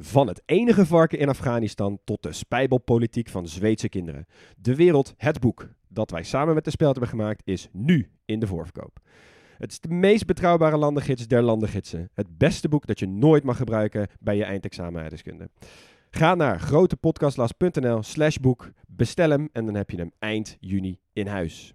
Van het enige varken in Afghanistan tot de spijbelpolitiek van Zweedse kinderen. De Wereld, het boek dat wij samen met de Speld hebben gemaakt, is nu in de voorverkoop. Het is de meest betrouwbare landengids der landengidsen. Het beste boek dat je nooit mag gebruiken bij je eindexamen. Ga naar grotepodcastlas.nl slash boek, bestel hem en dan heb je hem eind juni in huis.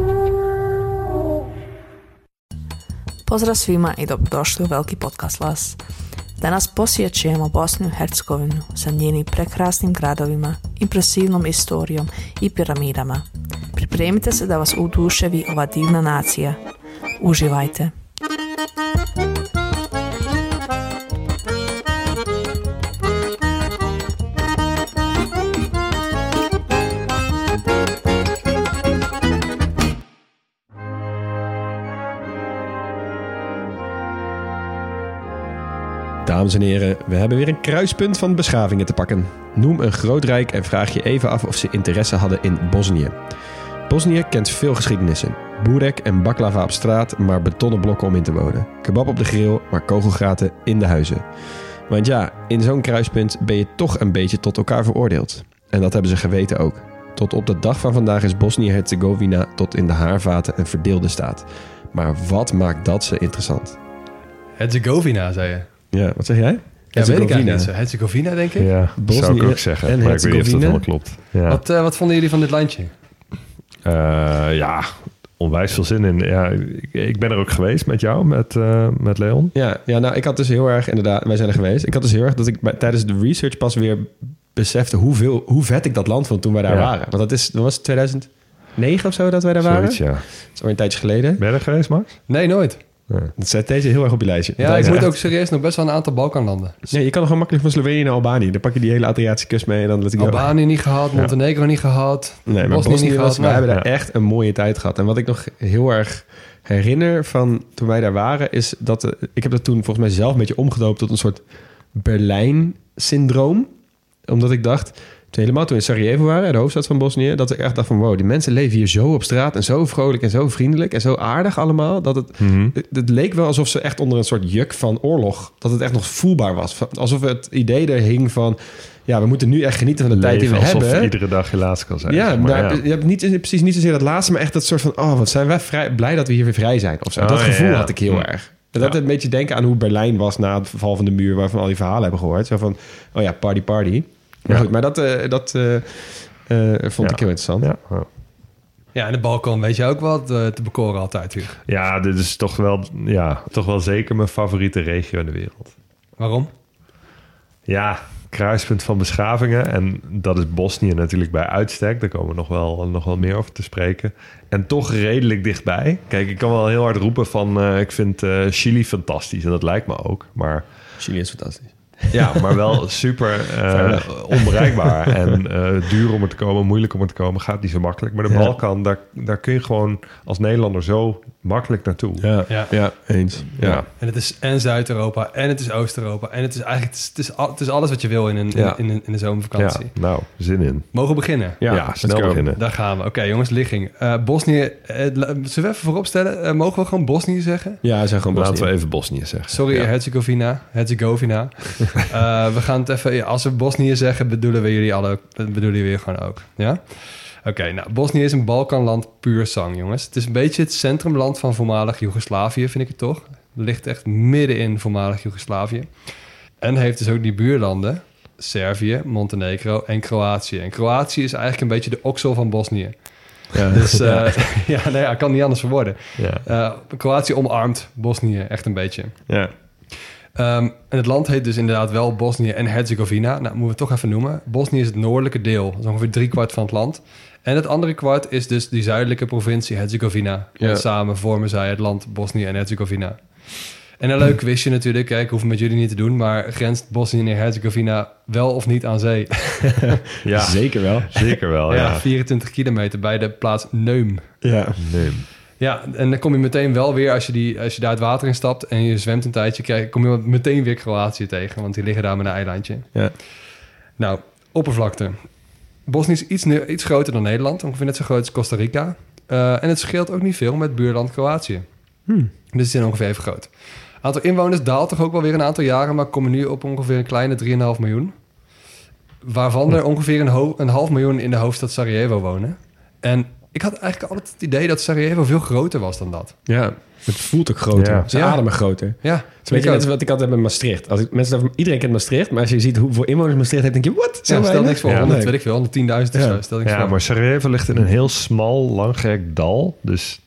Pozdrav svima i dobrodošli u Veliki podcast Las. Danas posjećujemo Bosnu i Hercegovinu sa njenim prekrasnim gradovima, impresivnom istorijom i piramidama. Pripremite se da vas uduševi ova divna nacija. Uživajte! Dames en heren, we hebben weer een kruispunt van beschavingen te pakken. Noem een groot rijk en vraag je even af of ze interesse hadden in Bosnië. Bosnië kent veel geschiedenissen. Boerek en baklava op straat, maar betonnen blokken om in te wonen. Kebab op de grill, maar kogelgaten in de huizen. Want ja, in zo'n kruispunt ben je toch een beetje tot elkaar veroordeeld. En dat hebben ze geweten ook. Tot op de dag van vandaag is Bosnië-Herzegovina tot in de haarvaten een verdeelde staat. Maar wat maakt dat ze interessant? Herzegovina, zei je. Ja, wat zeg jij? Ja, weet ik niet zo. Herzegovina, denk ik. Ja, dat zou ik ook zeggen. en maar ik weet niet of dat helemaal klopt. Ja, Wat, eh, wat vonden jullie van dit landje? Eh, ja onwijs veel zin in. Ja, ik, ik ben er ook geweest met jou, met, eh, met Leon. Ja, ja, nou, ik had dus heel erg, inderdaad, wij zijn er geweest. Ik had dus heel erg dat ik bij- tijdens de research pas weer besefte hoeveel, hoe vet ik dat land vond toen wij daar Ja. waren. Want dat is, dat was 2009 of zo dat wij daar Zoiets, waren. ja. Dat is alweer een tijdje geleden. Ben je er geweest, Max? Nee, nooit. Dat zet deze heel erg op je lijstje. Ja, ik moet echt- ook serieus nog best wel een aantal Balkanlanden. Ja, je kan nog gewoon makkelijk van Slovenië naar Albanië. Dan pak je die hele Adriatische kust mee en dan let ik. Albanië niet gehad, Montenegro niet gehad. Nee, maar Bosnië Bosnië, niet was, gehad. Nou, hebben daar ja. echt een mooie tijd gehad. En wat ik nog heel erg herinner van toen wij daar waren, is dat eh, ik heb dat toen volgens mij zelf een beetje omgedoopt tot een soort Berlijn-syndroom. Omdat ik dacht, toen helemaal toen we in Sarajevo waren, de hoofdstad van Bosnië, dat ik echt dacht van wow, die mensen leven hier zo op straat en zo vrolijk en zo vriendelijk en zo aardig allemaal. Dat het, Mhm. het, het leek wel alsof ze echt onder een soort juk van oorlog, dat het echt nog voelbaar was. Alsof het idee er hing van, ja, we moeten nu echt genieten van de tijd die we alsof hebben. iedere dag je laatst kan zijn. Ja, zeg maar, nou, ja. je hebt niet, precies niet zozeer dat laatste, maar echt dat soort van... oh, wat zijn wij vrij, blij dat we hier weer vrij zijn. Of zo. Oh, dat gevoel ja. had ik heel Hm. erg. En dat een beetje denken aan hoe Berlijn was na het val van de muur... waarvan al die verhalen hebben gehoord. Zo van, oh ja, party, party. Maar Ja. goed, maar dat, eh, dat eh, eh, vond Ja. ik heel interessant. Ja, ja. Ja, en de Balkan weet je ook wat te bekoren altijd, Hugo. Ja, dit is toch wel, ja, toch wel zeker mijn favoriete regio in de wereld. Waarom? Ja, kruispunt van beschavingen. En dat is Bosnië natuurlijk bij uitstek. Daar komen we nog wel, nog wel meer over te spreken. En toch redelijk dichtbij. Kijk, ik kan wel heel hard roepen van... eh, ik vind eh, Chili fantastisch. En dat lijkt me ook. Maar Chili is fantastisch. Ja, maar wel super eh, onbereikbaar. En eh, duur om er te komen, moeilijk om er te komen. Gaat niet zo makkelijk. Maar de. Balkan, daar, daar kun je gewoon als Nederlander zo makkelijk naartoe. Ja, Ja. ja. eens. Ja. Ja. En het is en Zuid-Europa en het is Oost-Europa. En het is eigenlijk het is, het is, al- het is alles wat je wil in een, Ja. in, in, in de zomervakantie. Ja, nou, zin in. Mogen we beginnen? Ja, snel beginnen. Daar gaan we. Oké, jongens, ligging. Eh, Bosnië, eh, zullen we even vooropstellen? Eh, mogen we gewoon Bosnië zeggen? Ja, zeg gewoon Laten Bosnië. we even Bosnië zeggen. Sorry, Ja. Herzegovina. Herzegovina. Eh, we gaan het even... als we Bosnië zeggen, bedoelen we jullie alle... bedoelen jullie gewoon ook. Ja? Oké, nou, Bosnië is een Balkanland puur zang, jongens. Het is een beetje het centrumland van voormalig Joegoslavië, vind ik het toch. Het ligt echt midden in voormalig Joegoslavië. En heeft dus ook die buurlanden... Servië, Montenegro en Kroatië. En Kroatië is eigenlijk een beetje de oksel van Bosnië. Ja. Dus eh, ja, nee, ja, kan niet anders verwoorden. Ja. Eh, Kroatië omarmt Bosnië echt een beetje. ja. Ehm, en het land heet dus inderdaad wel Bosnië en Herzegovina. Nou, moeten we het toch even noemen. Bosnië is het noordelijke deel. Dat is ongeveer drie kwart van het land. En het andere kwart is dus die zuidelijke provincie Herzegovina. Ja. En samen vormen zij het land Bosnië en Herzegovina. En een leuk quizje natuurlijk. Ik hoef het met jullie niet te doen. Maar grenst Bosnië en Herzegovina wel of niet aan zee? Ja, Zeker wel. zeker wel. Ja, 24 kilometer bij de plaats Neum. Ja. Nee. Ja, en dan kom je meteen wel weer, als je, die, als je daar het water in stapt en je zwemt een tijdje, krijg, kom je meteen weer Kroatië tegen, want die liggen daar met een eilandje. Ja. Nou, oppervlakte. Bosnië is iets, iets groter dan Nederland, ongeveer net zo groot als Costa Rica. Eh, en het scheelt ook niet veel met buurland Kroatië. Dus die zijn ongeveer even groot. Aantal inwoners daalt toch ook wel weer een aantal jaren, maar komen nu op ongeveer een kleine 3,5 miljoen. Waarvan er ongeveer een, een half miljoen in de hoofdstad Sarajevo wonen. En ik had eigenlijk altijd het idee dat Sarajevo veel groter was dan dat. ja. Het voelt ook groter. Ja. Ze Ja. ademen groter. Ja, Het beetje net wat ik altijd heb met Maastricht. Als ik, mensen, iedereen kent Maastricht, maar als je ziet hoeveel inwoners Maastricht heeft, denk je, wat? Ja, stel niks voor. Ja, 100, nee. weet ik veel, 110.000 of Ja. zo. Stel niks Ja, voor. maar Sarajevo ligt in een heel smal, langgerekt dal. Dus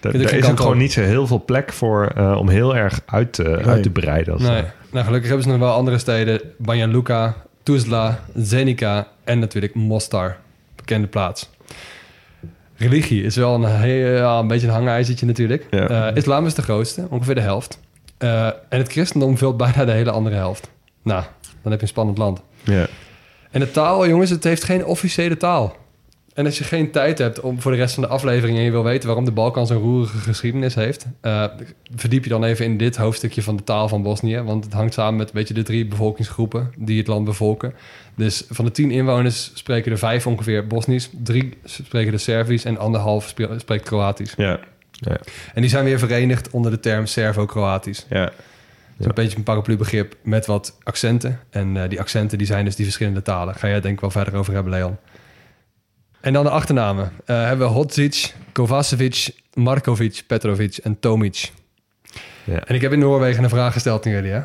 daar, is ook gewoon op. niet zo heel veel plek voor eh, om heel erg uit te, uit te breiden. Als Nee. het Nou, gelukkig hebben ze nog wel andere steden. Banja Luka, Tuzla, Zenica en natuurlijk Mostar. Bekende plaats. Religie is wel een, heel, een beetje een hangijzertje natuurlijk. Ja. Eh, islam is de grootste, ongeveer de helft. Eh, en het christendom vult bijna de hele andere helft. Nou, dan heb je een spannend land. Ja. En de taal, jongens, het heeft geen officiële taal. En als je geen tijd hebt om voor de rest van de aflevering en je wil weten waarom de Balkan zo'n roerige geschiedenis heeft, eh, verdiep je dan even in dit hoofdstukje van de taal van Bosnië. Want het hangt samen met een beetje de drie bevolkingsgroepen die het land bevolken. Dus van de tien inwoners spreken er vijf ongeveer Bosnisch, drie spreken de Servisch en anderhalf spre- spreekt Kroatisch. Ja. En die zijn weer verenigd onder de term Servo-Kroatisch. Ja. Het is een beetje een paraplubegrip met wat accenten. En eh, die accenten die zijn dus die verschillende talen. Ga jij denk ik wel verder over hebben, Leon. En dan de achternamen. Eh, hebben we Hodzic, Kovacevic, Markovic, Petrovic en Tomic. Ja. En ik heb in Noorwegen een vraag gesteld aan jullie, hè?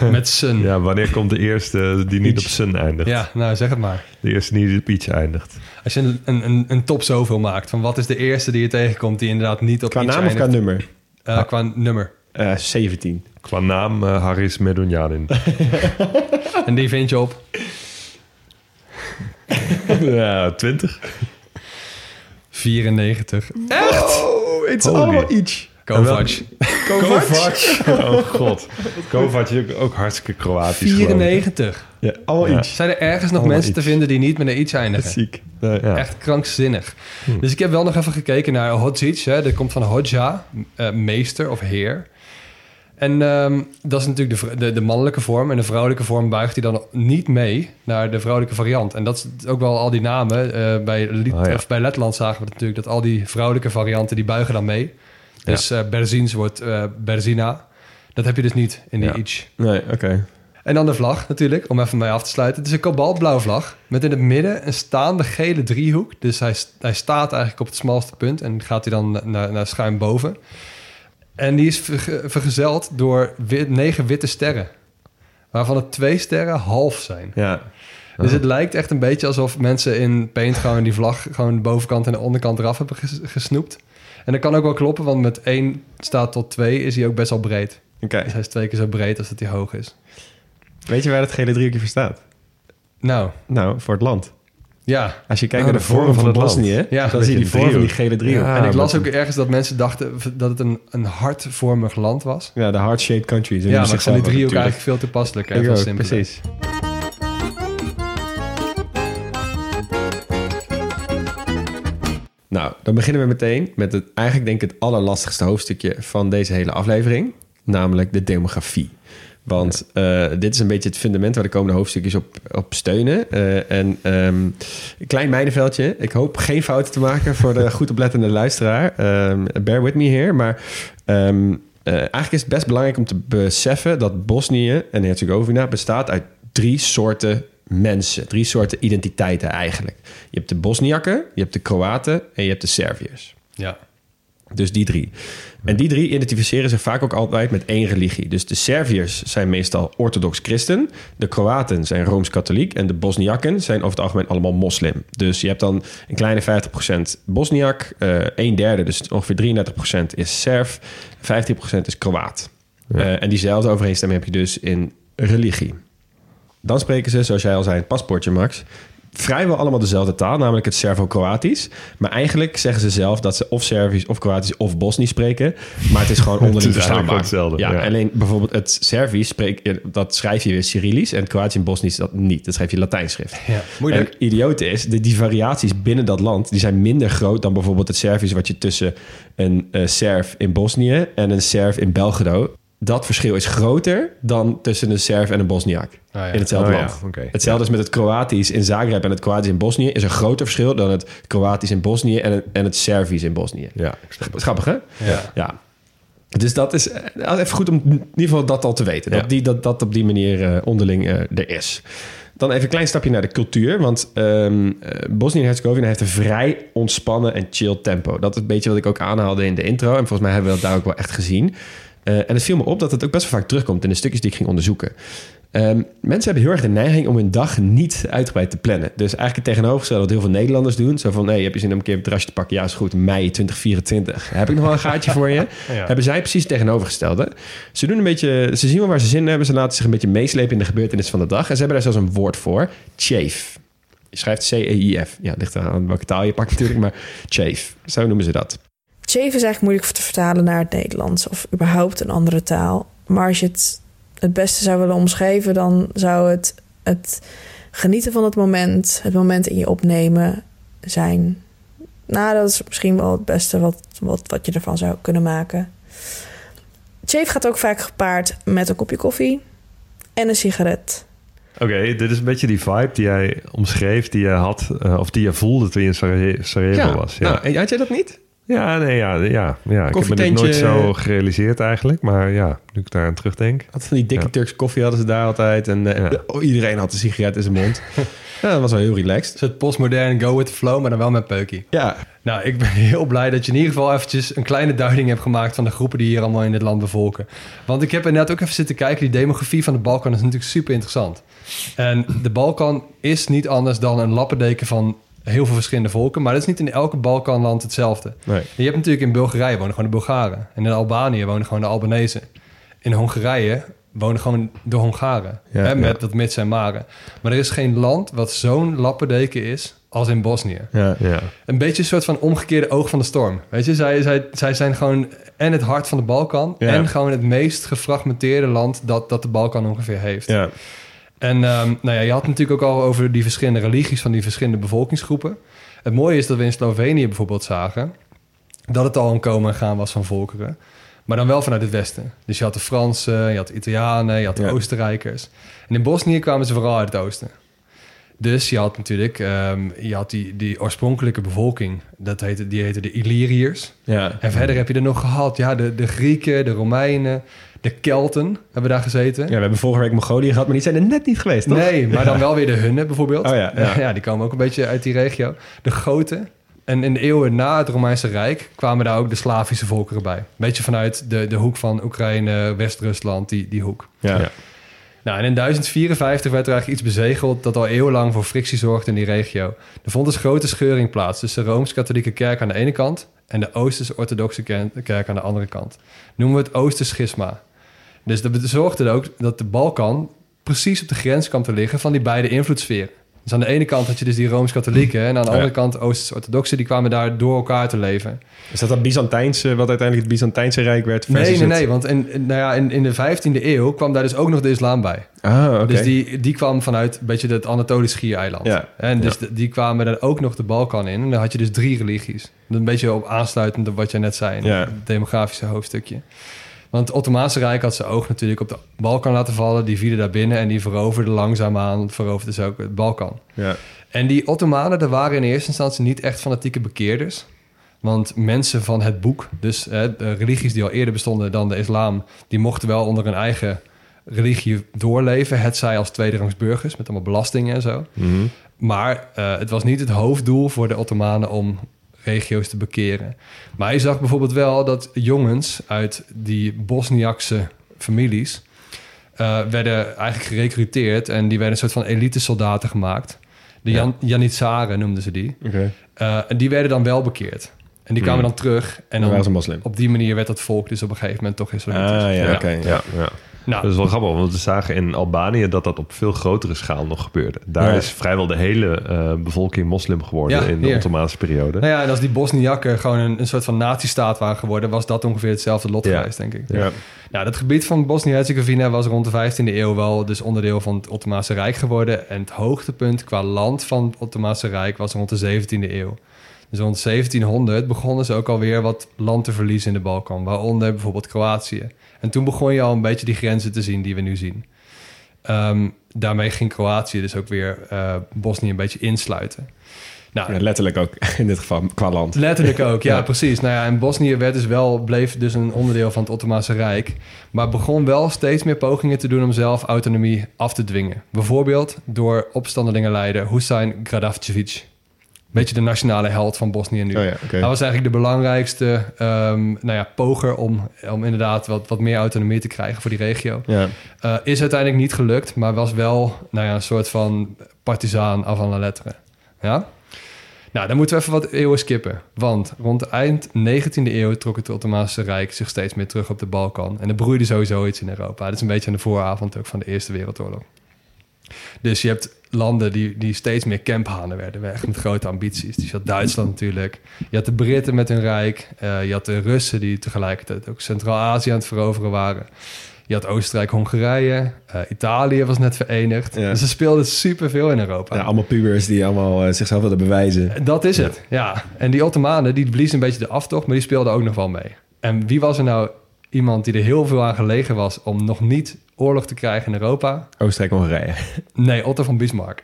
Met Sun. Ja. Ja, wanneer komt de eerste die niet op sun eindigt? nou zeg het maar. De eerste die niet op iets eindigt. Als je een, een, een, top zoveel maakt, van wat is de eerste die je tegenkomt die inderdaad niet op Qua iets naam of qua eindigt? nummer? Eh, qua nummer. Eh 17. Qua naam eh, Haris Medunjanin. En die vind je op ja, 20. 94. Oh, het is Holy. allemaal iets. Kovac. Kovac? Oh god. Kovac is ook, ook hartstikke Kroatisch. geloof ik. 94. Ja, iets. Zijn er ergens nog mensen te vinden die niet met een iets eindigen? Ziek. Nee. Ja. Echt krankzinnig. Dus ik heb wel nog even gekeken naar Hodzic. Hè. Dat komt van Hodja, eh, meester of heer. En ehm, dat is natuurlijk de, de, de mannelijke vorm. En de vrouwelijke vorm buigt hij dan niet mee naar de vrouwelijke variant. En dat is ook wel al die namen. eh, bij, Oh, ja. of bij Letland zagen we natuurlijk dat al die vrouwelijke varianten die buigen dan mee. Dus eh Berzins wordt eh, Berzina. Dat heb je dus niet in die Ja. Nee, oké. En dan de vlag natuurlijk, om even mee af te sluiten. Het is een kobaltblauwe vlag met in het midden een staande gele driehoek. Dus hij, hij staat eigenlijk op het smalste punt en gaat hij dan naar, naar schuin boven. En die is verge- vergezeld door wit- negen witte sterren. Waarvan er twee sterren half zijn. Ja. Dus het lijkt echt een beetje alsof mensen in Paint gewoon die vlag... gewoon de bovenkant en de onderkant eraf hebben ges- gesnoept. En dat kan ook wel kloppen, want met één staat tot twee is hij ook best wel breed. Oké. Dus hij is twee keer zo breed als dat hij hoog is. Weet je waar het gele driehoekje voor staat? Nou, Nou, voor het land. Ja. Als je kijkt Oh, naar de de vorm vorm van, het land. Ja, dan zie je die vorm van die gele driehoek. Ja. en ik las ook ergens dat mensen dachten dat het een, een hartvormig land was. Ja, de heart-shaped country. Ja, maar ik vond die driehoek eigenlijk veel toepasselijker. en veel simpeler. precies. Nou, dan beginnen we meteen met het eigenlijk denk ik het allerlastigste hoofdstukje van deze hele aflevering. Namelijk de demografie. Want eh, dit is een beetje het fundament waar de komende hoofdstukjes op, op steunen. Eh, en ehm, een klein mijnenveldje. Ik hoop geen fouten te maken voor de goed oplettende luisteraar. Ehm, bear with me here. Maar ehm, eh, eigenlijk is het best belangrijk om te beseffen dat Bosnië en Herzegovina bestaat uit drie soorten mensen. Drie soorten identiteiten eigenlijk. Je hebt de Bosniakken, je hebt de Kroaten en je hebt de Serviërs. Ja. Dus die drie. En die drie identificeren zich vaak ook altijd met één religie. Dus de Serviërs zijn meestal orthodox christen. De Kroaten zijn rooms-katholiek. En de Bosniakken zijn over het algemeen allemaal moslim. Dus je hebt dan een kleine 50% Bosniak. eh een derde, dus ongeveer 33% is Serf. 15% is Kroaat. Eh, en diezelfde overeenstemming heb je dus in religie. Dan spreken ze, zoals jij al zei, het paspoortje, Max... vrijwel allemaal dezelfde taal, namelijk het Servo-Kroatisch. Maar eigenlijk zeggen ze zelf dat ze of Servisch of Kroatisch of Bosnisch spreken. Maar het is gewoon onderling Het is eigenlijk verstaanbaar. hetzelfde, Ja, ja. alleen bijvoorbeeld het Servisch, spreek, je- dat schrijf je weer Cyrillisch. En het Kroatisch en Bosnisch dat niet. Dat schrijf je Latijnschrift. Ja, moeilijk. En idiote is, de, die variaties binnen dat land... die zijn minder groot dan bijvoorbeeld het Servisch... wat je tussen een eh Serf in Bosnië en een Serf in Belgrado... dat verschil is groter dan tussen een Serf en een Bosniak. ja. In hetzelfde Oh ja, land. oké. Hetzelfde is met het Kroatisch in Zagreb en het Kroatisch in Bosnië... is een groter verschil dan het Kroatisch in Bosnië... en het, en het Servisch in Bosnië. Ja, grappig, hè? Ja. Ja. Dus dat is eh, even goed om in ieder geval dat al te weten. Dat Ja. die, dat, dat op die manier eh, onderling eh, er is. Dan even een klein stapje naar de cultuur. Want ehm eh, Bosnië en Herzegovina heeft een vrij ontspannen en chill tempo. Dat is een beetje wat ik ook aanhaalde in de intro. En volgens mij hebben we dat daar ook wel echt gezien. Eh, en het viel me op dat het ook best wel vaak terugkomt in de stukjes die ik ging onderzoeken. Ehm, mensen hebben heel erg de neiging om hun dag niet uitgebreid te plannen. Dus eigenlijk het tegenovergestelde wat heel veel Nederlanders doen. Zo van, hey, heb je zin om een keer het terrasje te pakken? Ja, is goed, mei 2024. Heb ik nog wel een gaatje voor je? Ja. Hebben zij precies het tegenovergestelde. Ze doen een beetje, ze zien wel waar ze zin in hebben. Ze laten zich een beetje meeslepen in de gebeurtenissen van de dag. En ze hebben daar zelfs een woord voor. Chafe. Je schrijft C-E-I-F. Ja, ligt eraan welke taal je pakt natuurlijk, maar chafe. Zo noemen ze dat. Chafe is eigenlijk moeilijk te vertalen naar het Nederlands of überhaupt een andere taal. Maar als je het het beste zou willen omschrijven, dan zou het het genieten van het moment, het moment in je opnemen zijn. Nou, dat is misschien wel het beste wat, wat, wat je ervan zou kunnen maken. Chafe gaat ook vaak gepaard met een kopje koffie en een sigaret. Oké, dit is een beetje die vibe die jij omschreef, die je had, eh, of die je voelde toen je in Saraje- Sarajevo was. Ja. Nou, en had jij dat niet? Ja, nee, ja, ja, ja. Ik heb me dit Koffietentje- nooit zo gerealiseerd eigenlijk, maar ja, nu ik daar aan terugdenk. Had van die dikke Ja. Turkse koffie hadden ze daar altijd. En eh, Ja. oh, iedereen had een sigaret in zijn mond. ja, dat was wel heel relaxed. Het postmodern go with the flow, maar dan wel met peukie. Ja, Nou, ik ben heel blij dat je in ieder geval eventjes een kleine duiding hebt gemaakt van de groepen die hier allemaal in dit land bevolken. Want ik heb inderdaad ook even zitten kijken, die demografie van de Balkan is natuurlijk super interessant. En de Balkan is niet anders dan een lappendeken van heel veel verschillende volken, maar dat is niet in elke Balkanland hetzelfde. nee. Je hebt natuurlijk in Bulgarije wonen gewoon de Bulgaren. En in Albanië wonen gewoon de Albanese. In Hongarije wonen gewoon de Hongaren. Ja, hè, met ja. dat mits en maren. Maar er is geen land wat zo'n lappendeken is als in Bosnië. Ja. Ja, Een beetje een soort van omgekeerde oog van de storm. Weet je, zij, zij, zij zijn gewoon en het hart van de Balkan... En gewoon het meest gefragmenteerde land dat, dat de Balkan ongeveer heeft. ja. En ehm, nou ja, je had natuurlijk ook al over die verschillende religies van die verschillende bevolkingsgroepen. Het mooie is dat we in Slovenië bijvoorbeeld zagen dat het al een komen en gaan was van volkeren. Maar dan wel vanuit het westen. Dus je had de Fransen, je had de Italianen, je had de Ja. Oostenrijkers. En in Bosnië kwamen ze vooral uit het oosten. Dus je had natuurlijk ehm, je had die, die oorspronkelijke bevolking. Dat heette, die heette de Illyriërs. ja. En verder heb je er nog gehad. Ja, de, de Grieken, de Romeinen, de Kelten hebben daar gezeten. Ja, we hebben vorige week Mongolië gehad, maar die zijn er net niet geweest, toch? Nee, maar dan wel weer de Hunnen bijvoorbeeld. Oh ja, ja. die komen ook een beetje uit die regio. De Goten. En in de eeuwen na het Romeinse Rijk kwamen daar ook de Slavische volkeren bij. Een beetje vanuit de, de hoek van Oekraïne, West-Rusland, die, die hoek. Ja. Nou, in 1054 werd er eigenlijk iets bezegeld dat al eeuwenlang voor frictie zorgde in die regio. Er vond dus grote scheuring plaats tussen de Rooms-Katholieke kerk aan de ene kant en de Oosters-Orthodoxe ker- kerk aan de andere kant. Noemen we het Oosterschisma. Dus dat zorgde ook dat de Balkan precies op de grens kwam te liggen van die beide invloedssferen. Dus aan de ene kant had je dus die Rooms-Katholieken en aan de andere kant de Oosters-Orthodoxe, die kwamen daar door elkaar te leven. Is dat dat Byzantijnse, wat uiteindelijk het Byzantijnse Rijk werd? Nee, nee, het- nee, want in, nou ja, in, in de 15e eeuw kwam daar dus ook nog de islam bij. Ah. Dus die, die kwam vanuit een beetje het Anatolisch schiereiland. Ja. En dus de- die kwamen er ook nog de Balkan in. En dan had je dus drie religies. Een beetje op aansluitend op wat jij net zei in het demografische hoofdstukje. Want het Ottomaanse Rijk had zijn oog natuurlijk op de Balkan laten vallen. Die vielen daar binnen en die veroverden langzaamaan, veroverden ze ook het Balkan. Ja. En die Ottomanen, dat waren in eerste instantie niet echt fanatieke bekeerders. Want mensen van het boek, dus hè, de religies die al eerder bestonden dan de islam, die mochten wel onder hun eigen religie doorleven. Het zij als tweederangs burgers met allemaal belastingen en zo. Mhm. Maar eh, het was niet het hoofddoel voor de Ottomanen om regio's te bekeren. Maar je zag bijvoorbeeld wel dat jongens uit die Bosniakse families eh, werden eigenlijk gerecruiteerd en die werden een soort van elite soldaten gemaakt. De Ja. Jan Janitsaren noemden ze die. Oké. Eh, en die werden dan wel bekeerd. En die kwamen Hmm. dan terug. En Dan waren ze dan moslim. op die manier werd dat volk dus op een gegeven moment toch islamitisch. Ah, ja, Ja. oké. ja, ja. Nou, Dat is wel grappig, want we zagen in Albanië dat dat op veel grotere schaal nog gebeurde. Daar Ja. is vrijwel de hele eh, bevolking moslim geworden Ja, in de. Ottomaanse periode. nou ja, en als die Bosniakken gewoon een, een soort van nazistaat waren geworden... was dat ongeveer hetzelfde lot geweest, denk ik. Ja. Nou, dat gebied van Bosnië-Herzegovina was rond de 15e eeuw wel dus onderdeel van het Ottomaanse Rijk geworden. En het hoogtepunt qua land van het Ottomaanse Rijk was rond de 17e eeuw. Dus rond 1700 begonnen ze ook alweer wat land te verliezen in de Balkan, waaronder bijvoorbeeld Kroatië. En toen begon je al een beetje die grenzen te zien die we nu zien. Ehm, daarmee ging Kroatië dus ook weer eh, Bosnië een beetje insluiten. Nou, Ja, letterlijk ook in dit geval qua land. Letterlijk ook, ja, Ja. precies. Nou ja, en Bosnië werd dus wel, bleef dus een onderdeel van het Ottomaanse Rijk. Maar begon wel steeds meer pogingen te doen om zelf autonomie af te dwingen. Bijvoorbeeld door opstandelingenleider Husain Gradavcevic. Beetje de nationale held van Bosnië nu. Oh ja. Hij was eigenlijk de belangrijkste ehm, nou ja, poger om, om inderdaad wat, wat meer autonomie te krijgen voor die regio. Ja. Eh, is uiteindelijk niet gelukt, maar was wel nou ja, een soort van partisaan avant la lettre. Ja? Nou, dan moeten we even wat eeuwen skippen. Want rond eind 19e eeuw trok het Ottomaanse Rijk zich steeds meer terug op de Balkan. En er broeide sowieso iets in Europa. Dat is een beetje aan de vooravond ook van de Eerste Wereldoorlog. Dus je hebt landen die, die steeds meer camphanen werden weg met grote ambities. Dus je had Duitsland natuurlijk. Je had de Britten met hun rijk. Eh, je had de Russen die tegelijkertijd ook Centraal-Azië aan het veroveren waren. Je had Oostenrijk, Hongarije. Eh, Italië was net verenigd. Ja. Dus er speelde superveel in Europa. Ja, allemaal pubers die allemaal eh, zichzelf willen bewijzen. Dat is het, ja. En die Ottomanen, die bliezen een beetje de aftocht, maar die speelden ook nog wel mee. En wie was er nou iemand die er heel veel aan gelegen was om nog niet oorlog te krijgen in Europa? Oostenrijk-Hongarije. Nee, Otto van Bismarck.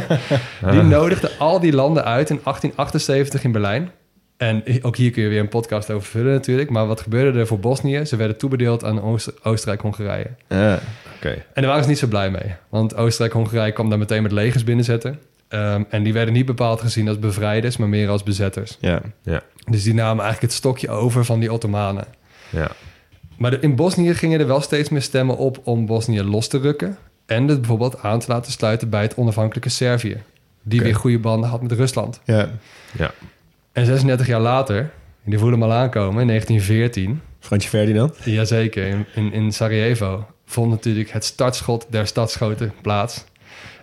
Die nodigde al die landen uit in 1878 in Berlijn. En ook hier kun je weer een podcast over vullen natuurlijk. Maar wat gebeurde er voor Bosnië? Ze werden toebedeeld aan Oost- Oostenrijk-Hongarije. Ah, oké. En daar waren ze niet zo blij mee. Want Oostenrijk-Hongarije kwam daar meteen met legers binnenzetten. Ehm, en die werden niet bepaald gezien als bevrijders, maar meer als bezetters. Ja. Dus die namen eigenlijk het stokje over van die Ottomanen. Ja. Maar de- in Bosnië gingen er wel steeds meer stemmen op om Bosnië los te rukken. En het bijvoorbeeld aan te laten sluiten bij het onafhankelijke Servië. Die weer goede banden had met Rusland. ja. En 36 jaar later, die voelen hem al aankomen, in 1914... Fransje Ferdinand. Jazeker, in, in, in Sarajevo vond natuurlijk het startschot der stadsschoten plaats.